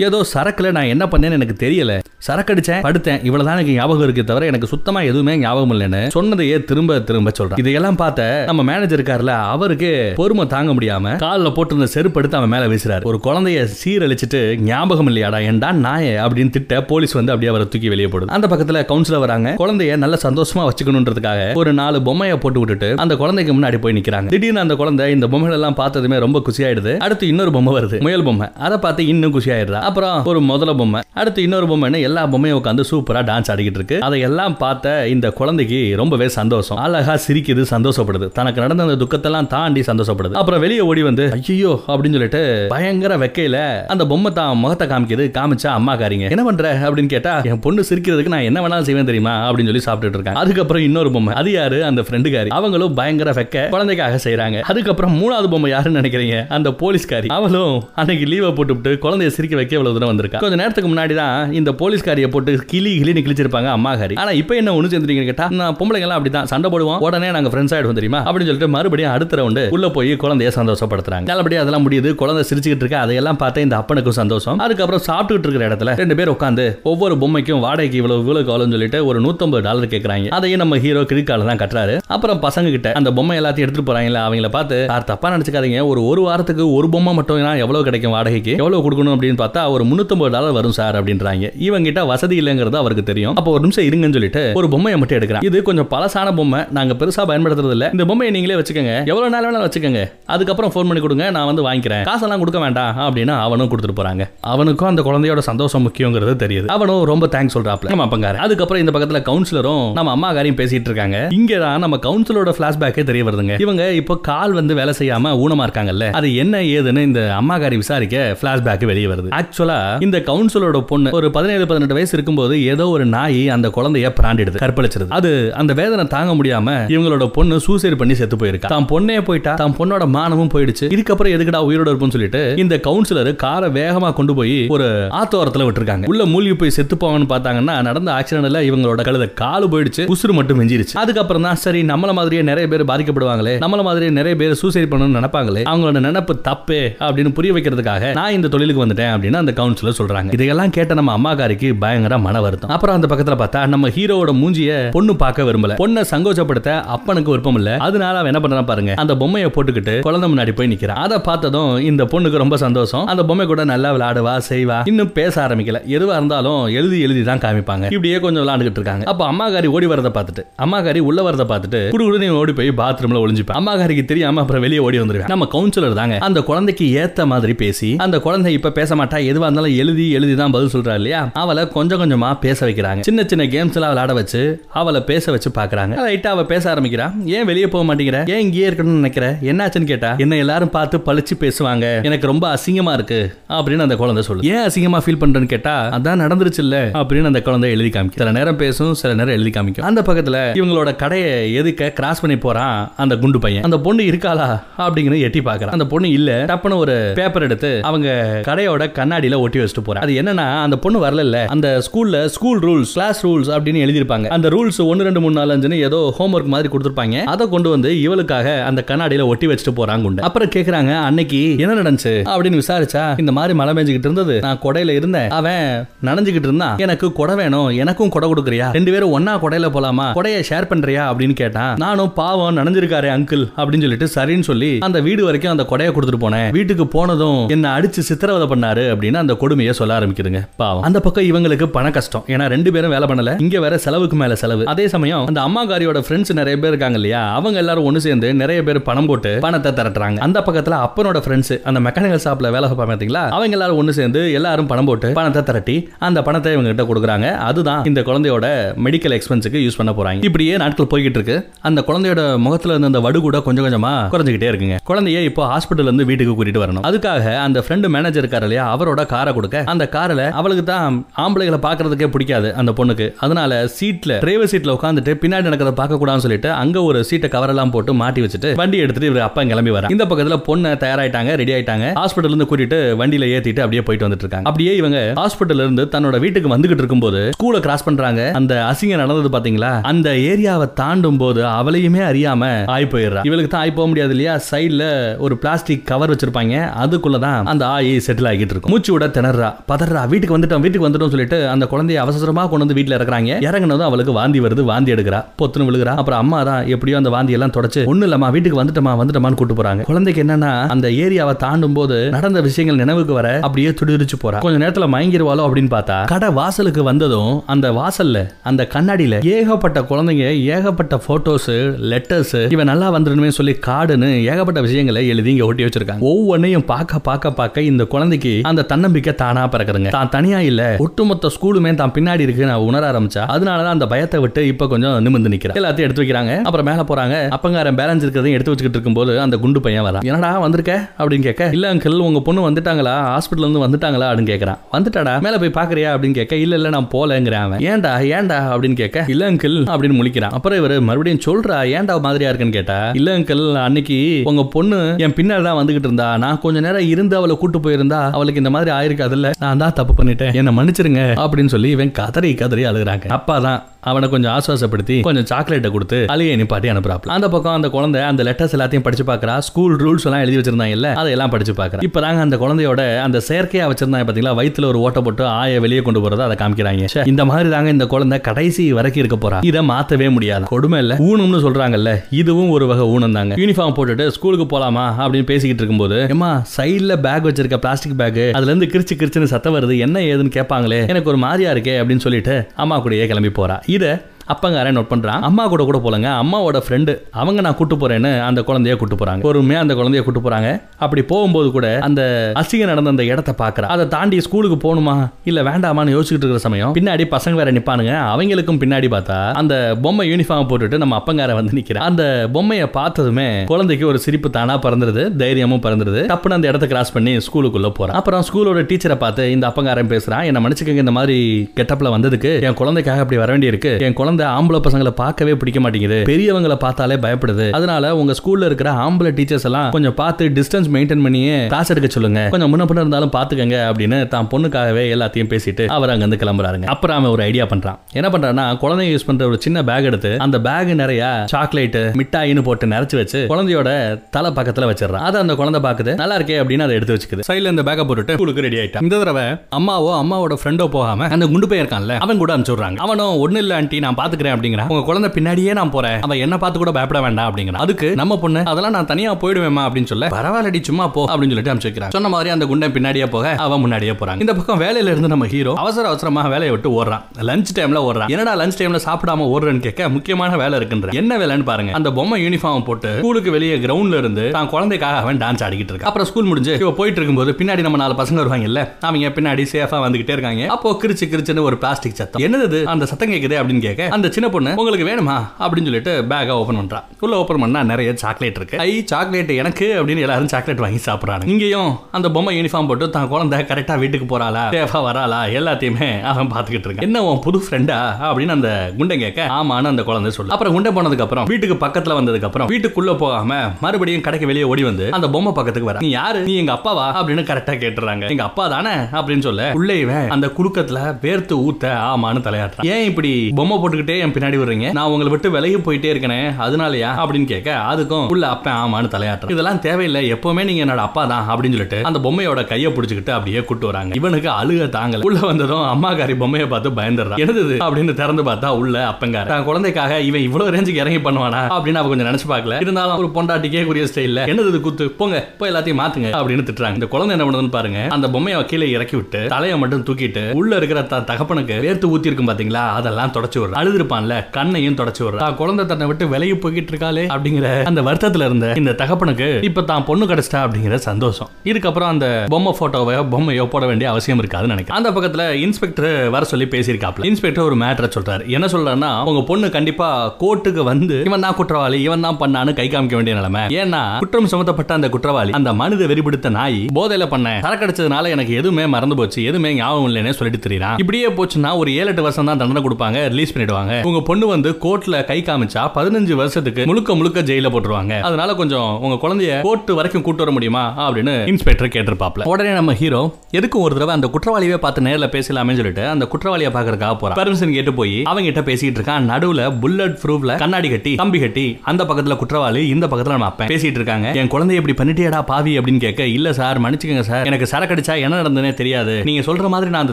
ஏதோ சரக்குல நான் என்ன பண்ணேன்னு எனக்கு தெரியல. சரக்கு அடிச்சேன் படுத்தேன். இவ்வளவுதான் எனக்கு ஞாபகம் இருக்கே தவிர எனக்கு சுத்தமா எதுவுமே ஞாபகம் இல்லைன்னு சொன்னதையே திரும்ப திரும்ப சொல்றேன். இதையெல்லாம் பார்த்த நம்ம மேனேஜர் இருக்காருல அவருக்கு பொறுமை தாங்க முடியாம காலில் போட்டு இருந்த செருப்பு எடுத்து அவன் மேல வீசுறாரு. ஒரு குழந்தைய சீரழிச்சிட்டு ஞாபகம் இல்லையாடா ஏண்டா நாய அப்படின்னு திட்ட போலீஸ் வந்து அப்படியே அவரை தூக்கி வெளியே போடுது. அந்த பக்கத்துல கவுன்சிலர் வராங்க. குழந்தைய நல்ல சந்தோஷமா வச்சுக்கணுன்றதுக்காக ஒரு நாலு பொம்மையை போட்டு விட்டுட்டு அந்த குழந்தைக்கு முன்னாடி போய் நிக்கிறாங்க. திடீர்னு அந்த குழந்தை இந்த பொம்மைகள் எல்லாம் பார்த்ததுமே ரொம்ப குசியாயிடுது அடுத்து இன்னொரு பொம்மை வருது. முயல் பொம்மை. அதை பார்த்து இன்னும் குசியாயிடுறா அப்புறம் ஒரு முதல பொம்மை அடுத்து இன்னொரு பொம்மைன்னு எல்லா பொம்மையும் உட்காந்து சூப்பரா டான்ஸ் ஆடிக்கிட்டு இருக்கு. அதையெல்லாம் பார்த்த இந்த குழந்தைக்கு ரொம்பவே சந்தோஷம். அழகா சிரிக்குது சந்தோஷப்படுது. தனக்கு நடந்த அந்த துக்கத்தெல்லாம் தாண்டி சந்தோஷப்படுது. அப்புறம் வெளியே ஓடி வந்து ஐயோ அப்படின்னு சொல்லிட்டு பயங்கர வெக்கையில அந்த பொம்மை தான் முகத்தை காமிக்குது காமிச்சா அம்மா காரிங்க என்ன பண்ற? அப்படின்னு கேட்டா என் பொண்ணு சிரிக்கிறதுக்கு நான் என்ன வேணாலும் செய்வேன் தெரியுமா? அப்படின்னு சொல்லி சாப்பிட்டுட்டு இருக்காங்க. அதுக்கப்புறம் இன்னொரு பொம்மை அது யாரு? அந்த ஃப்ரெண்டுக்காரி அவங்களும் பயங்கர வெக்க குழந்தைக்காக செய்யறாங்க அதுக்கப்புறம் மூணாவது பொம்மை யாருன்னு நினைக்கிறீங்க? அந்த போலீஸ்காரி. அவளும் அன்னைக்கு லீவை போட்டுவிட்டு குழந்தைய சிரிக்க வைக்க இவ்வளவு தூரம் வந்திருக்கா? கொஞ்ச நேரத்துக்கு முன்னாடி தான் இந்த போலீஸ்காரியை போட்டு கிளி கிளின்னு கிழிச்சிருப்பாங்க அம்மாகாரி ஆனா இப்போ என்ன ஒண்ணு சேர்ந்துருக்கீங்கன்னு கேட்டா நான் பொம்பளைங்க எல்லாம் அப்படிதான் சண்டை போடுவோம் உடனே நாங்க ஃப்ரெண்ட்ஸ் ஆயிடுவோம் தெரியுமா? அப்படின்னு சொல்லிட்டு மறுபடியும் அடுத்த ரவுண்டு உள்ள போய் குழந்தைய சந்தோஷப்படுத்துறாங்க. நல்லபடியா அதெல்லாம் முடியுது. குழந்தை சிரிச்சுக்கிட்டு இருக்க அதையெல்லாம் பார்த்து இந்த அப்பனுக்கும் சந்தோஷம். அதுக்கப்புறம் சாப்பிட்டுட்டு இருக்கிற இடத்துல ரெண்டு பேர் உட்காந்து ஒவ்வொரு பொம்மைக்கும் வாடகைக்கு இவ்வளவு இவ்வளவு காலம்னு சொல்லிட்டு ஒரு நூத்தம்பது டாலர் கேட்கறாங்க அதையும் நம்ம ஹீரோ கிரிக்கால தான் கட்டுறாரு. அப்புறம் பசங்க கிட்ட அந்த பொம்மை எல்லாத்தையும் எடுத்துட்டு போறாங்களா அவங்கள பார்த்து சார் தப்பா நினைச்சுக்காதீங்க. ஒரு ஒரு வாரத்துக்கு ஒரு பொம்மை மட்டும் எவ்வளவு கிடைக்கும் வாடகைக்கு? எவ்வளவு கொடுக்கணும் அப்படின்னு பார்த்தா ஒரு முன்னூத்தம்பது டாலர் வரும் சார் அப்படின்றாங்க. இவங்கிட்ட வசதி இல்லைங்கிறது அவருக்கு தெரியும். அப்போ ஒரு நிமிஷம் இருங்கன்னு சொல்லிட்டு ஒரு பொம்மையை மட்டும் எடுக்கிறான். இது கொஞ்சம் பழசான பொம்மை. நாங்க பெருசா பயன்படுத்துறது இல்ல. இந்த பொம்மையை நீங்களே வச்சுக்கோங்க. எவ்வளவு நாள் வேணாலும் வச்சுக்கோங்க. அதுக்கப்புறம் ஃபோன் பண்ணி கொடுங்க. நான் வந்து வாங்கிக்கிறேன். காசெல்லாம் கொடுக்க வேண்டாம் அப்படின்னு அவனும் கொடுத்துட்டு போறாங்க. அவனுக்கும் அந்த குழந்தையோட சந்தோஷம் முக்கியங்கிறது தெரியுது. அவனும் ரொம்ப தேங்க்ஸ் சொல்றாப்ல. நம்ம அப்பங்கார அதுக்கப்புறம் இந்த பக்கத்துல கவுன்சிலரும் நம்ம அம்மா காரியம் பேசிட்டு இருக்காங்க. இங்க தான் நம்ம கவுன்சிலரோட பிளாஷ்பேக்கே தெரிய வருதுங்க. இவங்க இப்போ கால் வந்து வேலை செய்யாம ஊனமா இருக்காங்கல்ல. அது என்ன ஏதுன்னு இந்த அம்மா காரி விசாரிக்க பிளாஷ்பேக் வெளியே வருது. ஆக்சுவலா இந்த கவுன்சிலரோட பொண்ணு ஒரு பதினேழு பதினெட்டு வயசு இருக்கும்போது ஏதோ ஒரு நாய் அந்த குழந்தைய பிராண்டிடுது கற்பழிச்சிருது. அது அந்த வேதனை தாங்க முடியாம இவங்களோட பொண்ணு சூசைட் பண்ணி செத்து போயிருக்கா. தான் பொண்ணே போயிட்டா தான் பொண்ணோட மானமும் போயிடுச்சு. இதுக்கப்புறம் எதுக்குடா உயிரோட இருப்புன்னு சொல்லிட்டு இந்த கவுன்சிலர் காரை வேகமா கொண்டு போய் ஒரு ஆத்தோரத்துல விட்டுருக்காங்க. உள்ள மூழ்கி போய் செத்து போவான்னு பார்த்தாங்கன்னா நடந்த ஆக்சிடென்ட்ல இவங்களோட கழுத காலு போயிடுச்சு உசுறு மட்டும் மிஞ்சிருச்சு. அதுக்கப்புறம் தான் சரி நம்மள மாதிரியே நிறைய பேர் பாதிக்கப்படுவாங்களே நம்மள மாதிரியே நிறைய பேர் சூசைட் பண்ணணும்னு நினைப்பாங்களே அவங்களோட நினைப்பு தப்பே அப்படின்னு புரிய வைக்கிறதுக்காக நான் இந்த தொழிலுக்கு வந்துட்டேன் அப்படின்னு அந்த கவுன்சிலர் சொல்றாங்க. இதையெல்லாம் கேட்ட நம்ம அம்மாக்காரிக்கு பயங்கர மன வருத்தம். அப்புறம் அந்த பக்கத்துல பார்த்தா நம்ம ஹீரோவோட மூஞ்சிய பொண்ணு பார்க்க விரும்பல. பொண்ணை சங்கோச்சப்படுத்த அப்பனுக்கு விருப்பம் இல்ல. அதனால அவன் என்ன பண்றான் பாருங்க அந்த பொம்மையை போட்டுக்கிட்டு குழந்தை முன்னாடி போய் நிக்கிறான் அதை பார்த்ததும் இந்த பொண்ணுக்கு ரொம்ப சந்தோஷம். அந்த பொம்மை கூட நல்லா விளையாடுவா செய்வா. இன்னும் பேச ஆரம்பிக்கல. எதுவா இருந்தாலும் எழுதி எழுதி தான் காமிப்பாங்க. இப்படியே கொஞ்சம் விளையாண்டுகிட்டு இருக்காங்க. அப்ப அம்மாக்காரி ஓடி வரதை பார்த்துட்டு அம்மாக்காரி உள்ள வரதை பார்த்துட்டு குடு நீ ஓடி போய் பாத்ரூம்ல ஒளிஞ்சுப்பேன் அம்மாக்காரிக்கு தெரியாம அப்புறம் வெளியே ஓடி வந்துருவேன் நம்ம கவுன்சிலர் தாங்க. அந்த குழந்தைக்கு ஏத்த மாதிரி பேசி அந்த குழந்தை இப்ப பேச மாட்டா எதுவா இருந்தாலும் எழுதி எழுதி தான் பதில் சொல்றா இல்லையா அவளை கொஞ்சம் கொஞ்சமா பேச வைக்கிறாங்க. சின்ன சின்ன கேம்ஸ் எல்லாம் விளையாட வச்சு அவளை பேச வச்சு பாக்குறாங்க. லைட்டா அவ பேச ஆரம்பிக்கிறா. ஏன் வெளியே போக மாட்டேங்கிற? ஏன் இங்கேயே இருக்கணும்னு நினைக்கிற? என்னாச்சுன்னு கேட்டா என்ன எல்லாரும் பார்த்து பழிச்சு பேசுவாங்க. எனக்கு ரொம்ப அசிங்கமா இருக்கு. அப்படின்னு அந்த குழந்தை சொல்லு ஏன் அசிங்கமா ஃபீல் பண்றேன்னு கேட்டா அதான் நடந்துருச்சு இல்ல அப்படின்னு அந்த குழந்தை எழுதி காமிக்கும். சில நேரம் பேசும் சில நேரம் எழுதி காமிக்கும். அந்த பக்கத்துல இவங்களோட கடையை எதுக்க கிராஸ் பண்ணி போறான் அந்த குண்டு பையன். அந்த பொண்ணு இருக்காளா? அப்படிங்கறது எட்டி பாக்குறான். அந்த பொண்ணு இல்ல. டப்புன்னு ஒரு பேப்பர் எடுத்து அவங்க கடையோட கண்ணாடியில ஒட்டி வச்சுட்டு போறான் அது என்னன்னா அந்த பொண்ணு வரல அந்த ஸ்கூல்ல ஸ்கூல் ரூல்ஸ் கிளாஸ் ரூல்ஸ் அப்படின்னு எழுதியிருப்பாங்க. அந்த ரூல்ஸ் ஒன்னு ரெண்டு மூணு நாலு அஞ்சுன்னு ஏதோ ஹோம்ஒர்க் மாதிரி கொடுத்துருப்பாங்க. அதை கொண்டு வந்து இவளுக்காக அந்த கண்ணாடியில ஒட்டி வச்சுட்டு போறாங்க உண்டு அப்புறம் கேக்குறாங்க அன்னைக்கு என்ன நடந்துச்சு? அப்படின்னு விசாரிச்சா இந்த மாதிரி மழை பெஞ்சுக்கிட்டு இருந்தது. நான் கொடையில இருந்தேன். அவன் நனைஞ்சுக்கிட்டு இருந்தான். எனக்கு கொடை வேணும். எனக்கும் கொடை கொடுக்குறியா? ரெண்டு பேரும் ஒன்னா கொடையில போலாமா? கொடையை ஷேர் பண்றியா? அப்படின்னு கேட்டான். நானும் பாவம் நனைஞ்சிருக்காரு அங்கிள் அப்படின்னு சொல்லிட்டு சரின்னு சொல்லி அந்த வீடு வரைக்கும் அந்த கொடையை கொடுத்துட்டு போனேன். வீட்டுக்கு போனதும் என்ன அடிச்சு சித்திரவதை பண்ணாரு அப்படின்னு அந்த கொடுமையை சொல்ல ஆரம்பிக்குதுங்க. பாவம். அந்த பக்கம் இவங்களுக்கு பண கஷ்டம். ஏன்னா ரெண்டு பேரும் வேலை பண்ணல. இங்க வேற செலவுக்கு மேல செலவு. அதே சமயம் அந்த அம்மாக்காரியோட ஃப்ரெண்ட்ஸ் நிறைய பேர் இருக்காங்க இல்லையா? அவங்க எல்லாரும் ஒண்ணு சேர்ந்து நிறைய பேர் பணம் போட்டு பணத்தை திரட்டுறாங்க. அந்த பக்கத்துல அப்பனோட ஃப்ரெண்ட்ஸ் அந்த மெக்கானிக்கல் ஷாப்ல வேலை பார்ப்பாங்க பார்த்தீங்களா அவங்க எல்லாரும் ஒண்ணு சேர்ந்து எல்லாரும் பணம் போட்டு பணத்தை திரட்டி அந்த பணத்தை இவங்க கிட்ட கொடுக்குறாங்க. அதுதான் இந்த குழந்தையோட மெடிக்கல் எக்ஸ்பென்ஸுக்கு யூஸ் பண்ண போறாங்க. இப்படியே நாட்கள் போய்கிட்டு இருக்கு. அந்த குழந்தையோட முகத்துல இருந்த அந்த வடு கூட கொஞ்சம் கொஞ்சமா குறைஞ்சிக்கிட்டே இருக்குங்க. குழந்தைய இப்போ ஹாஸ்பிட்டல் இருந்து வீட்டுக்கு கூட்டிட்டு வரணும். அதுக்காக அந்த ஃப்ரெண்டு மேனேஜர் இருக்காரு இல்லையா? அவரோட காரை கொடுக்க அந்த காரில் அவளுக்கு தான் ஆம்பளைகளை பார்க்கறதுக்கே பிடிக்காது அந்த பொண்ணுக்கு. அதனால சீட்ல டிரைவர் சீட்ல உட்காந்துட்டு பின்னாடி நடக்கிறத பார்க்க கூடாதுன்னு சொல்லிட்டு அங்க ஒரு சீட்டை கவர் எல்லாம் போட்டு மாட்டி வச்சுட்டு வண்டி எடுத்துட்டு இவர் அப்பா கிளம்பி வர இந்த பக்கத்துல பொண்ணு தயாராயிட்டாங்க ரெடி ஆயிட்டாங்க. ஹாஸ்பிட்டல் இருந்து கூட்டிட்டு வண்டியில ஏத்திட்டு அப்படியே போயிட்டு வந்துட்டு இருக்காங்க. அப்படியே இவங்க ஹாஸ்பிட்டல் இருந்து தன்னோட வீட்டுக்கு வந்துகிட்டு இருக்கும்போது ஸ்கூலை கிராஸ் பண்றாங்க. அந்த அசிங்கம் நடந்தது பாத்தீங்களா? அந்த ஏரியாவை தாண்டும் போது அவளையுமே அறியாம ஆய் போயிடுறா. இவளுக்கு தான் ஆய் போக முடியாது இல்லையா? சைடுல ஒரு பிளாஸ்டிக் கவர் வச்சிருப்பாங்க. அதுக்குள்ளதான் அந்த ஆயி செட்டில் ஆகிட்டு இருக்கும். மூச்சு விட திணறா பதறா வீட்டுக்கு வந்துட்டோம் வீட்டுக்கு வந்துட்டோம் சொல்லிட்டு அந்த குழந்தைய அவசரமா கொண்டு வந்து வீட்டுல இறக்குறாங்க. இறங்குனதும் அவளுக்கு வாந்தி வருது வாந்தி எடுக்கிறா பொத்துன்னு விழுகிறா. அப்புறம் அம்மா தான் எப்படியோ அந்த வாந்தி எல்லாம் தொடச்சு ஒண்ணு இல்லம்மா வீட்டுக்கு வந்துட்டோமா வந்துட்டோமான்னு கூட்டு போறாங்க. குழந்தைக்கு என்னன்னா அந்த ஏரியாவை தாண்டும் போது நடந்த விஷயங்கள் நினைவுக்கு வர அப்படியே துடிதுடிச்சு போறா. கொஞ்ச நேரத்துல மயங்கிருவாளோ அப்படின்னு பார்த்தா கடை வாசலுக்கு வந்ததும் அந்த வாசல்ல அந்த கண்ணாடியில ஏகப்பட்ட குழந்தைங்க ஏகப்பட்ட போட்டோஸ் லெட்டர்ஸ் இவன் நல்லா வந்துடணுமே சொல்லி கார்டுன்னு ஏகப்பட்ட விஷயங்களை எழுதி இங்க ஒட்டி வச்சிருக்காங்க. ஒவ்வொன்னையும் பார்க்க பார்க்க பார்க்க இந்த குழந்தைக்கு அந்த தன்னம்பிக்கை தானா பிறக்குதுங்க. தான் தனியா இல்ல ஒட்டுமொத்த ஸ்கூலுமே தான் பின்னாடி இருக்கு நான் உணர ஆரம்பிச்சா அதனாலதான் அந்த பயத்தை விட்டு இப்ப கொஞ்சம் நிமிந்து நிக்கிறேன் எல்லாத்தையும் எடுத்து வைக்கிறாங்க அப்புறம் மேல போறாங்க அப்பங்காரன் பேலன்ஸ் இருக்கிறதையும் எடுத்து வச்சுக்கிட்டு இருக்கும்போது அந்த குண்டு பையன் வரா என்னடா வந்திருக்க? அப்படின்னு கேட்க இல்ல அங்கிள் உங்க பொண்ணு வந்துட்டாங்களா? ஹாஸ்பிட்டல் இருந்து வந்துட்டாங்களா? அப்படின்னு கேட்கறான் வந்துட்டாடா மேல போய் பாக்குறியா? அப்படின்னு கேட்க இல்ல இல்ல நான் போலங்கிறேன் அவன். ஏன்டா ஏன்டா? அப்படின்னு கேட்க இல்ல அங்கிள் அப்படின்னு முழிக்கிறான். அப்புறம் இவர் மறுபடியும் சொல்றா ஏன்டா மாதிரியா இருக்குன்னு கேட்டா இல்ல அங்கிள் அன்னைக்கு உங்க பொண்ணு என் பின்னாடி தான் வந்துகிட்டு இருந்தா நான் கொஞ்ச நேரம் இருந்து அவளை கூட்டு போயிருந்தா அவளுக்கு இந்த மாதிரி ஆயிருக்காதுல்ல நான் தான் தப்பு பண்ணிட்டேன். என்ன மன்னிச்சிருங்க அப்படின்னு சொல்லி இவன் கதறி கதறி அழுகுறாங்க. அப்பா தான் அவனை கொஞ்சம் ஆசுவாசப்படுத்தி கொஞ்சம் சாக்லேட்டை கொடுத்து அழுகையை நிப்பாட்டி அனுப்புறாப்ல அந்த பக்கம் அந்த குழந்தை அந்த லெட்டர்ஸ் எல்லாத்தையும் படிச்சு பார்க்கறா. ஸ்கூல் ரூல்ஸ் எல்லாம் எழுதி வச்சிருந்தாங்க இல்ல. அதையெல்லாம் படிச்சு பார்க்கறா. இப்பதாங்க அந்த குழந்தையோட அந்த செயற்கையா வச்சிருந்தாங்க பாத்தீங்களா? வயித்துல ஒரு ஓட்ட போட்டு ஆய வெளியே கொண்டு போறதை அதை காமிக்கிறாங்க. இந்த மாதிரி தாங்க இந்த குழந்தை கடைசி வரைக்கும் இருக்க போறா. இதை மாத்தவே முடியாது. கொடுமை இல்ல. ஊனம்னு சொல்றாங்கல்ல. இதுவும் ஒரு வகை ஊனம் தாங்க. யூனிஃபார்ம் போட்டுட்டு ஸ்கூலுக்கு போலாமா அப்படின்னு பேசிக்கிட்டு இருக்கும்போது ஏமா சைடுல பேக் வச்சிருக்க பிளாஸ்டிக் பேக் அதுல அதுலேருந்து கிரிச்சு கிரிச்சுன்னு சத்தம் வருது என்ன ஏதுன்னு கேட்பாங்களே எனக்கு ஒரு மாதிரியா இருக்கே அப்படின்னு சொல்லிட்டு அம்மா கூடயே கிளம்பி போறா. இதை அப்பங்காரன் நோட் பண்றான். அம்மா கூட கூட போலங்க. அம்மாவோட ஃப்ரெண்டு அவங்க நான் கூட்டு போறேன்னு அந்த குழந்தைய கூட்டு போறாங்க. பொறுமையா அந்த குழந்தைய கூட்டு போறாங்க. அப்படி போகும்போது கூட அந்த அசிங்கம் நடந்த அந்த இடத்த பாக்குறா அதை தாண்டி ஸ்கூலுக்கு போகணுமா? இல்ல வேண்டாமான்னு யோசிச்சுட்டு இருக்கிற சமயம் பின்னாடி பசங்க வேற நிப்பானுங்க. அவங்களுக்கும் பின்னாடி பார்த்தா அந்த பொம்மை யூனிஃபார்ம் போட்டுட்டு நம்ம அப்பங்கார வந்து நிக்கிறா அந்த பொம்மையை பார்த்ததுமே குழந்தைக்கு ஒரு சிரிப்பு தானா பறந்துருது. தைரியமும் பறந்துருது. தப்புன்னு அந்த இடத்த கிராஸ் பண்ணி ஸ்கூலுக்குள்ள போறான். அப்புறம் ஸ்கூலோட டீச்சரை பார்த்து இந்த அப்பங்காரன் பேசுறான். என்ன மன்னிச்சுக்கங்க இந்த மாதிரி கெட்டப்ல வந்ததுக்கு என் குழந்தைக்காக அப்படி வர வேண்டியிருக்கு. என் குழந்தை ஆம்பளை பசங்களை பார்க்கவே பிடிக்க மாட்டேங்குது. பெரியவங்களை பார்த்தாலே பயப்படுது. அதனால உங்க ஸ்கூல்ல இருக்கிற ஆம்பளை டீச்சர்ஸ் எல்லாம் கொஞ்சம் பார்த்து டிஸ்டன்ஸ் மெயின்டைன் பண்ணியே கிளாஸ் எடுக்க சொல்லுங்க. கொஞ்சம் முன்ன பின்ன இருந்தாலும் பாத்துக்கங்க அப்படின்னு தான் பொண்ணுக்காகவே எல்லாத்தையும் பேசிட்டு அவர் அங்க இருந்து கிளம்புறாருங்க. அப்புறம் அவன் ஒரு ஐடியா பண்றான். என்ன பண்றான்னா குழந்தைய யூஸ் பண்ற ஒரு சின்ன பேக் எடுத்து அந்த பேக் நிறைய சாக்லேட் மிட்டாயின்னு போட்டு நிறைச்சு வச்சு குழந்தையோட தலை பக்கத்துல வச்சிடறான். அதை அந்த குழந்தை பாக்குது. நல்லா இருக்கே அப்படின்னு அதை எடுத்து வச்சுக்குது. சைடுல இந்த பேக்கை போட்டுட்டு ஸ்கூலுக்கு ரெடி ஆயிட்டான். இந்த தடவை அம்மாவோ அம்மாவோட ஃப்ரெண்டோ போகாம அந்த குண்டு பையன் இருக்கான்ல அவன் கூட அனுப்பிச்சுடுறாங்க அவனும் ஒண்ணு இல்ல ஆண்டி நான் பாத்துக்கிறேன் அப்படிங்கிற. உங்க குழந்தை பின்னாடியே நான் போறேன். அவன் என்ன பார்த்து கூட பயப்பட வேண்டாம் அப்படிங்கிற. அதுக்கு நம்ம பொண்ணு அதெல்லாம் நான் தனியா போயிடுவேமா அப்படின்னு சொல்ல பரவாயில்லடி சும்மா போ அப்படின்னு சொல்லிட்டு அனுப்பிச்சு வைக்கிறான் சொன்ன மாதிரி அந்த குண்டை பின்னாடியே போக அவன் முன்னாடியே போறாங்க. இந்த பக்கம் வேலையில இருந்து நம்ம ஹீரோ அவசர அவசரமா வேலையை விட்டு ஓடுறான். லஞ்ச் டைம்ல ஓடுறான். என்னடா லஞ்ச் டைம்ல சாப்பிடாம ஓடுறேன்னு கேட்க முக்கியமான வேலை இருக்குன்ற. என்ன வேலைன்னு பாருங்க. அந்த பொம்மை யூனிஃபார்ம் போட்டு ஸ்கூலுக்கு வெளியே கிரவுண்ட்ல இருந்து தான் குழந்தைக்காக அவன் டான்ஸ் ஆடிக்கிட்டு இருக்கான். அப்புறம் ஸ்கூல் முடிஞ்சு இவ போயிட்டு இருக்கும்போது பின்னாடி நம்ம நாலு பசங்க வருவாங்க இல்ல அவங்க பின்னாடி சேஃபா வந்துகிட்டே இருக்காங்க. அப்போ கிரிச்சு கிரிச்சுன்னு ஒரு பிளாஸ்டிக் சத்தம். என்னது அந்த சத்தம் கேக்குது அப்படின்னு கேட்க அந்த சின்ன பொண்ணு உங்களுக்கு வேணுமா? அப்படின்னு சொல்லிட்டு பேக்கை ஓப்பன் பண்றா. உள்ள ஓப்பன் பண்ணா நிறைய சாக்லேட் இருக்கு. ஐ சாக்லேட் எனக்கு அப்படின்னு எல்லாரும் சாக்லேட் வாங்கி சாப்பிடுறாங்க. இங்கேயும் அந்த பொம்மை யூனிஃபார்ம் போட்டு தான் குழந்தை கரெக்டா வீட்டுக்கு போறாளா சேஃபா வராளா எல்லாத்தையுமே அவன் பாத்துக்கிட்டு இருக்கு என்ன உன் புது ஃப்ரெண்டா அப்படின்னு அந்த குண்டை கேட்க ஆமான்னு அந்த குழந்தை சொல்லு. அப்புறம் குண்டை போனதுக்கு அப்புறம் வீட்டுக்கு பக்கத்துல வந்ததுக்கு அப்புறம் வீட்டுக்குள்ள போகாம மறுபடியும் கடைக்கு வெளியே ஓடி வந்து அந்த பொம்மை பக்கத்துக்கு வர நீ யாரு? நீ எங்க அப்பாவா? அப்படின்னு கரெக்டா கேட்டுறாங்க. எங்க அப்பா தானே? அப்படின்னு சொல்ல உள்ளே அந்த குலுக்கத்துல வேர்த்து ஊத்த ஆமான்னு தலையாட்டுறான். ஏன் இப்படி பொம்மை போட்டு போட்டுக்கிட்டே என் பின்னாடி வர்றீங்க நான் உங்களை விட்டு விலகி போயிட்டே இருக்கனே அதனாலயா அப்படின்னு கேட்க அதுக்கும் உள்ள அப்ப ஆமான்னு தலையாட்டுறான். இதெல்லாம் தேவையில்லை எப்பவுமே நீங்க என்னோட அப்பா தான் அப்படின்னு சொல்லிட்டு அந்த பொம்மையோட கையை பிடிச்சிக்கிட்டு அப்படியே கூட்டு வராங்க. இவனுக்கு அழுக தாங்கல. உள்ள வந்ததும் அம்மாக்காரி பொம்மையை பார்த்து பயந்துடுறான். என்னது அப்படின்னு திறந்து பார்த்தா உள்ள அப்பங்கார. தான் குழந்தைக்காக இவன் இவ்வளவு ரேஞ்சுக்கு இறங்கி பண்ணுவானா? அப்படின்னு அவ கொஞ்சம் நினைச்சு பார்க்கல. இருந்தாலும் ஒரு பொண்டாட்டிக்கே கூடிய ஸ்டைல்ல என்னது குத்து? போங்க போய் எல்லாத்தையும் மாத்துங்க அப்படின்னு திட்டுறாங்க. இந்த குழந்தை என்ன பண்ணுதுன்னு பாருங்க அந்த பொம்மையை கீழே இறக்கி விட்டு தலையை மட்டும் தூக்கிட்டு உள்ள இருக்கிற தகப்பனுக்கு வேர்த்து ஊத்தி இருக்கும் பாத்தீங்களா? அதெல்லாம் தொடச்சு விடுறான். அழுதுருப்பான்ல கண்ணையும் தொடச்சு விடுற. தான் குழந்தை தன்னை விட்டு விலகி போய்கிட்டு இருக்காளே அப்படிங்கிற அந்த வருத்தத்துல இருந்த இந்த தகப்பனுக்கு இப்ப தான் பொண்ணு கிடைச்சிட்டா அப்படிங்கிற சந்தோஷம். இதுக்கப்புறம் அந்த பொம்மை போட்டோவையோ பொம்மையோ போட வேண்டிய அவசியம் இருக்காதுன்னு நினைக்கிறேன். அந்த பக்கத்துல இன்ஸ்பெக்டர் வர சொல்லி பேசியிருக்காப்ல இன்ஸ்பெக்டர் ஒரு மேட்டரை சொல்றாரு. என்ன சொல்றாருன்னா உங்க பொண்ணு கண்டிப்பா கோர்ட்டுக்கு வந்து இவன் தான் குற்றவாளி இவன் தான் பண்ணான்னு கை காமிக்க வேண்டிய நிலைமை. ஏன்னா குற்றம் சுமத்தப்பட்ட அந்த குற்றவாளி அந்த மனித வெறிபிடித்த நாய் போதையில பண்ண சரக்கடிச்சதுனால எனக்கு எதுவுமே மறந்து போச்சு எதுவுமே ஞாபகம் இல்லைன்னு சொல்லிட்டு தெரியுறான். இப்படியே போச்சுன்னா ஒரு ஏழு எட்டு வருஷம் தான் தண்டனை கொடுப்பாங்க ரிலீஸ் பண்ணிடுவாங்க. உங்க பொண்ணு வந்து கோர்ட்ல கை காமிச்சா பதினஞ்சு வருஷத்துக்கு முழுக்க முழுக்க ஜெயில போட்டுருவாங்க. அதனால கொஞ்சம் உங்க குழந்தைய கோர்ட் வரைக்கும் கூட்டு வர முடியுமா அப்படின்னு இன்ஸ்பெக்டர் கேட்டிருப்பாப்ல. உடனே நம்ம ஹீரோ எதுக்கும் ஒரு தடவை அந்த குற்றவாளியே பார்த்து நேரில் பேசலாமே சொல்லிட்டு அந்த குற்றவாளியை பாக்குறதுக்காக போறான். பெர்மிஷன் கேட்டு போய் அவங்க கிட்ட பேசிட்டு இருக்கான். நடுவுல புல்லட் ப்ரூஃப்ல கண்ணாடி கட்டி கம்பி கட்டி அந்த பக்கத்துல குற்றவாளி இந்த பக்கத்துல நம்ம அப்பன் பேசிட்டு இருக்காங்க. என் குழந்தைய இப்படி பண்ணிட்டேடா பாவி? அப்படின்னு கேட்க இல்ல சார் மன்னிச்சுக்கங்க சார். எனக்கு சரக்கடிச்சா என்ன நடந்ததுனே தெரியாது. நீங்க சொல்ற மாதிரி நான் அந்த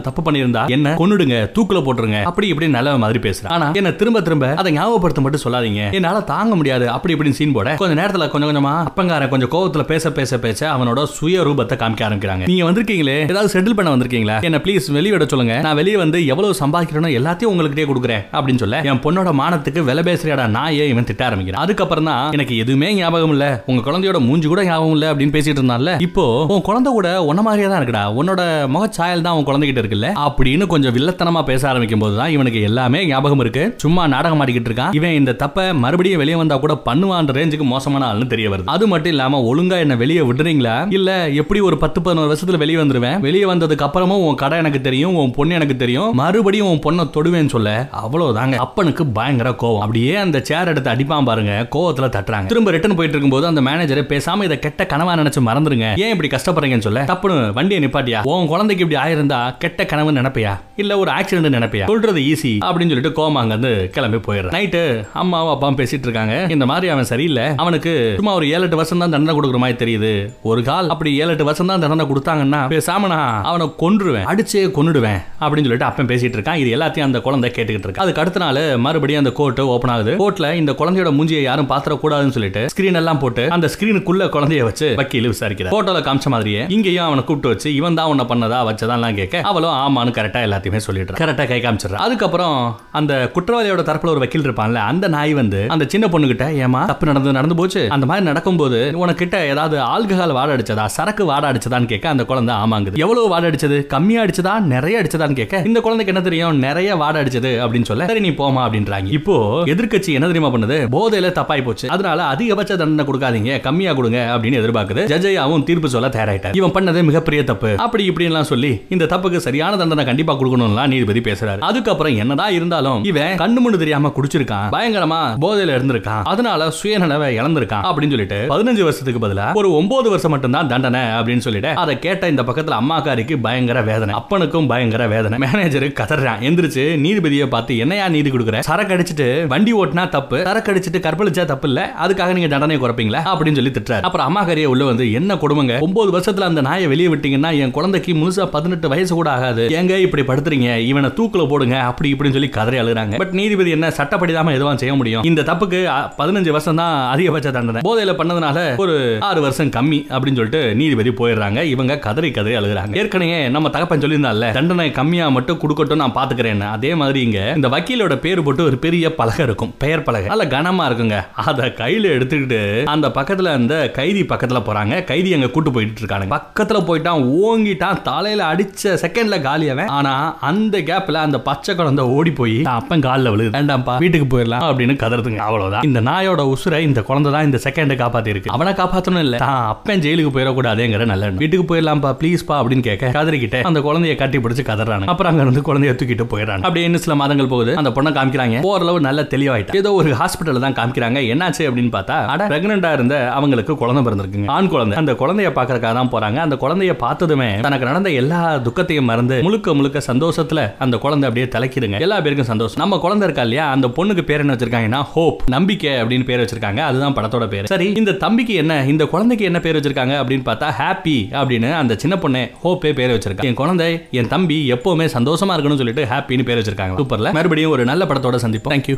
தப்பு பண்ணியிருந்தா என்ன? கொன்னுடுங்க தூக்குல போட்டுருங்க. அப்படி இப்படி நல்ல மாதிரி பேசுறேன். ஆனா என்ன திரும்ப திரும்ப அதை ஞாபகப்படுத்த மட்டும் சொல்லாதீங்க. என்னால தாங்க முடியாது. அப்படி இப்படின்னு சீன் போட. கொஞ்ச நேரத்துல கொஞ்சம் கொஞ்சமா அப்பங்காரன் கொஞ்சம் கோவத்துல பேச பேச பேச அவனோட சுய ரூபத்தை காமிக்க ஆரம்பிக்கிறாங்க. நீங்க வந்திருக்கீங்களே? ஏதாவது செட்டில் பண்ண வந்திருக்கீங்களா? என்ன ப்ளீஸ் வெளியே விட சொல்லுங்க. நான் வெளியே வந்து எவ்வளவு சம்பாதிக்கிறேனோ எல்லாத்தையும் உங்களுக்கிட்டே கொடுக்குறேன் அப்படின்னு சொல்ல என் பொண்ணோட மானத்துக்கு விலை பேசுறியாடா நாயே இவன் திட்ட ஆரம்பிக்கிறான். அதுக்கப்புறம் தான் எனக்கு எதுவுமே ஞாபகம் இல்ல. உங்க குழந்தையோட மூஞ்சி கூட ஞாபகம் இல்ல அப்படின்னு பேசிட்டு இருந்தால இப்போ உன் குழந்தை கூட உன்ன மாதிரியே தான் இருக்குடா. உன்னோட முகச்சாயல் தான் உன் குழந்தைகிட்ட இருக்குல்ல? அப்படின்னு கொஞ்சம் வில்லத்தனமா பேச ஆரம்பிக்கும் போது தான் இவனுக்கு எல்லாமே ஞாபகம் இருக்கு. சும்மா நாடகம் ஆடிக்கிட்டு இருக்கான். இவன் இந்த தப்ப மறுபடியும் வெளியே வந்தா கூட பண்ணுவான்ற ரேஞ்சுக்கு மோசமான ஆள்னு தெரிய வருது. அது மட்டும் இல்லாம ஒழுங்கா என்ன வெளியே விடுறீங்களா? இல்ல எப்படி ஒரு பத்து பதினோரு வருஷத்துல வெளியே வந்துருவேன்? வெளியே வந்ததுக்கு அப்புறமும் உன் கடை எனக்கு தெரியும் உன் பொண்ணு எனக்கு தெரியும். மறுபடியும் உன் பொண்ணை தொடுவேன்னு சொல்ல அவ்வளவுதாங்க. அப்பனுக்கு பயங்கர கோவம். அப்படியே அந்த சேர் எடுத்து அடிப்பான் பாருங்க. கோவத்துல தட்டுறாங்க. திரும்ப ரிட்டர்ன் போயிட்டு இருக்கும்போது அந்த மேனேஜர் பேசாம இதை கெட்ட கனவா நினைச்சு மறந்துருங்க. ஏன் இப்படி கஷ்டப்படுறீங்கன்னு சொல்ல? தப்புன்னு வண்டியை நிப்பாட்டியா? உன் குழந்தைக்கு இப்படி ஆயிருந்தா கெட்ட கனவு நினைப்பியா? இல்ல ஒரு ஆக்சிடென்ட் நினைப்பியா? சொல்றது ஈஸி அப்படின்னு சொல்லிட்டு கோமா அங்க இருந்து கிளம்பி போயிடுறேன் நைட்டு அம்மாவும் அப்பாவும் பேசிட்டு இருக்காங்க. இந்த மாதிரி அவன் சரியில்லை. அவனுக்கு சும்மா ஒரு ஏழு எட்டு வருஷம் தான் தண்டனை கொடுக்குற மாதிரி தெரியுது. ஒரு கால் அப்படி ஏழு எட்டு வருஷம் தான் தண்டனை கொடுத்தாங்கன்னா பேசாம நான் அவனை கொன்றுவேன் அடிச்சே கொன்னுடுவேன் அப்படின்னு சொல்லிட்டு அப்பன் பேசிட்டு இருக்கான். இது எல்லாத்தையும் அந்த குழந்தை கேட்டுக்கிட்டு இருக்கு. அதுக்கு அடுத்த நாள் மறுபடியும் அந்த கோர்ட் ஓப்பன் ஆகுது. கோர்ட்ல இந்த குழந்தையோட மூஞ்சியை யாரும் பாத்திர கூடாதுன்னு சொல்லிட்டு ஸ்கிரீன் எல்லாம் போட்டு அந்த ஸ்கிரீனுக்குள்ள குழந்தைய வச்சு வக்கீல் விசாரிக்கிறார். போட்டோல காமிச்ச மாதிரியே இங்கேயும் அவனை கூப்பிட்டு வச்சு இவன் தான் உன்னை பண்ணதா வச்சதான் கேட்க அவளும் ஆமான்னு கரெக்டா எல்லாத்தையுமே சொல்லிட்டு கரெக்டா கை காமிச்சிடுறா. அதுக்கப்புறம் அந்த குற்றவாளியோட தரப்புல ஒரு வக்கீல் இருப்பான்ல அந்த நாய் வந்து அந்த சின்ன பொண்ணு கிட்ட ஏமா தப்பு நடந்து நடந்து போச்சு. அந்த மாதிரி நடக்கும்போது உனக்கிட்ட ஏதாவது ஆல்கஹால் வாட அடிச்சதா சரக்கு வாட அடிச்சதான்னு கேட்க அந்த குழந்தை ஆமாங்குது. எவ்வளவு வாட அடிச்சது கம்மியா அடிச்சதா? நிறைய அடிச்சதான்னு கேட்க இந்த குழந்தைக்கு என்ன தெரியும்? நிறைய வாட அடிச்சது அப்படின்னு சொல்ல சரி நீ போமா அப்படின்றாங்க. இப்போ எதிர்க்கட்சி என்ன தெரியுமா பண்ணுது? போதையில தப்பாய் போச்சு. அதனால அதிகபட்ச தண்டனை கொடுக்காதீங்க கம்மியா கொடுங்க அப்படின்னு எதிர்பார்க்குது. ஜஜையாவும் தீர்ப்பு சொல்ல தயாராயிட்டார். இவன் பண்ணது மிகப்பெரிய தப்பு. அப்படி இப்படி எல்லாம் சொல்லி இந்த தப்புக்கு சரியான தண்டனை கண்டிப்பா கொடுக்கணும்லாம் நீதிபதி பேசுறாரு. அதுக்கப்புறம் என்னதான் இருந்தாலும் இவன் கண்ணு முன்னு தெரியாம குடிச்சிருக்கான். பயங்கரமா போதையில இருந்திருக்கான். அதனால சுயநலவை இழந்திருக்கான் அப்படின்னு சொல்லிட்டு பதினஞ்சு வருஷத்துக்கு பதிலா ஒரு ஒன்பது வருஷம் மட்டும்தான் தண்டனை அப்படின்னு சொல்லிட்டு அதை கேட்ட இந்த பக்கத்துல அம்மாக்காரிக்கு பயங்கர வேதனை. அப்பனுக்கும் பயங்கர வேதனை. மேனேஜர் கதறான். எந்திரிச்சு நீதிபதியை பார்த்து என்னையா நீதி கொடுக்குற? சரக்கு அடிச்சிட்டு வண்டி ஓட்டினா தப்பு. சரக்கு அடிச்சிட்டு கற்பழிச்சா தப்பு இல்ல. அதுக்காக நீங்க தண்டனை குறைப்பீங்களா? அப்படின்னு சொல்லி திட்டுறாரு. அப்புறம் அம்மாக்காரியை உள்ள வந்து என்ன கொடுமைங்க? ஒன்பது வருஷத்துல அந்த நாயை வெளியே விட்டீங்கன்னா என் குழந்தைக்கு முழுசா பதினெட்டு வயசு கூட ஆகாது. ஏங்க இப்படி படுத்துறீங்க? இவனை தூக்குல போடுங்க. அப்படி இப்படின்னு சொல்லி கதறி அழுகுறாங்க பட் நீதிபதி என்ன சட்டப்படிதாம எதுவும் செய்ய முடியும்? இந்த தப்புக்கு பதினஞ்சு வருஷம் தான் அதிகபட்ச தண்டனை. போதையில பண்ணதுனால ஒரு ஆறு வருஷம் கம்மி அப்படின்னு சொல்லிட்டு நீதிபதி போயிடுறாங்க. இவங்க கதறி கதறி அழுகுறாங்க. ஏற்கனவே நம்ம தகப்பன் சொல்லியிருந்தால தண்டனை கம்மியா மட்டும் கொடுக்கட்டும் நான் பாத்துக்கிறேன் அதே மாதிரி இங்க இந்த வக்கீலோட பேர் போட்டு ஒரு பெரிய பலகை இருக்கும். பெயர் பலகை. நல்ல கனமா இருக்குங்க. அதை கையில எடுத்துக்கிட்டு அந்த பக்கத்துல அந்த கைதி பக்கத்துல போறாங்க. கைதி அங்க கூட்டு போயிட்டு இருக்காங்க பக்கத்துல போயிட்டான் ஓங்கிட்டான் தலையில அடிச்ச செகண்ட்ல காலியவன் ஆனா அந்த கேப்ல அந்த பச்சை குழந்தை ஓடி போய் தான் அப்பன் காலில் விழுது வேண்டாம்ப்பா வீட்டுக்கு போயிடலாம் அப்படின்னு கதறதுங்க. அவ்வளவுதான். இந்த நாயோட உசுரை இந்த குழந்தை தான் இந்த செகண்டை காப்பாத்தி இருக்கு அவனை காப்பாத்தணும் இல்ல. தான் அப்பன் ஜெயிலுக்கு போயிடக்கூடாதுங்கிற நல்ல வீட்டுக்கு போயிடலாம்ப்பா ப்ளீஸ்ப்பா அப்படின்னு கேட்க கதறிக்கிட்டே அந்த குழந்தைய கட்டி பிடிச்சு கதறாங்க அப்புறம் அங்க இருந்து குழந்தைய தூக்கிட்டு போயிடறாங்க அப்படியே இன்னும் சில மாதங்கள் போகுது. அந்த பொண்ணை காமிக்கிறாங்க. ஓரளவு நல்ல தெளிவாயிட்டா. ஏதோ ஒரு ஹாஸ்பிட்டல் தான் காமிக்கிறாங்க. என்னாச்சு அப்படின்னு பார்த்தா அட பிரெக்னண்டா இருந்த அவங்களுக்கு குழந்தை பிறந்திருக்குங்க. ஆண் குழந்தை. அந்த குழந்தைய பாக்குறதுக்காக தான் போறாங்க. அந்த குழந்தைய பார்த்ததுமே தனக்கு நடந்த எல்லா துக்கத்தையும் மறந்து முழுக்க முழுக்க சந்தோஷத்துல அந்த குழந்தை அப்படியே தலைக்கிடுங்க எல்லா பேருக்கும் சந்தோஷம். நம்ம குழந்தை இருக்கா இல்லையா? அந்த பொண்ணுக்கு பேர் என்ன வச்சிருக்காங்கன்னா ஹோப் நம்பிக்கை அப்படின்னு பேர் வச்சிருக்காங்க. அதுதான் படத்தோட பேர். சரி இந்த தம்பிக்கு என்ன இந்த குழந்தைக்கு என்ன பேர் வச்சிருக்காங்க அப்படின்னு பார்த்தா ஹாப்பி அப்படின்னு அந்த சின்ன பொண்ணு ஹோப்பே பேர் வச்சிருக்காங்க என் குழந்தை என் தம்பி எப்பவுமே சந்தோஷமா இருக்கணும்னு சொல்லிட்டு ஹாப்பின்னு பேர் வச்சிருக்காங்க. சூப்பர்ல. மறுபடியும் ஒரு நல்ல படத்தோட சந்திப்போம். தேங்க்யூ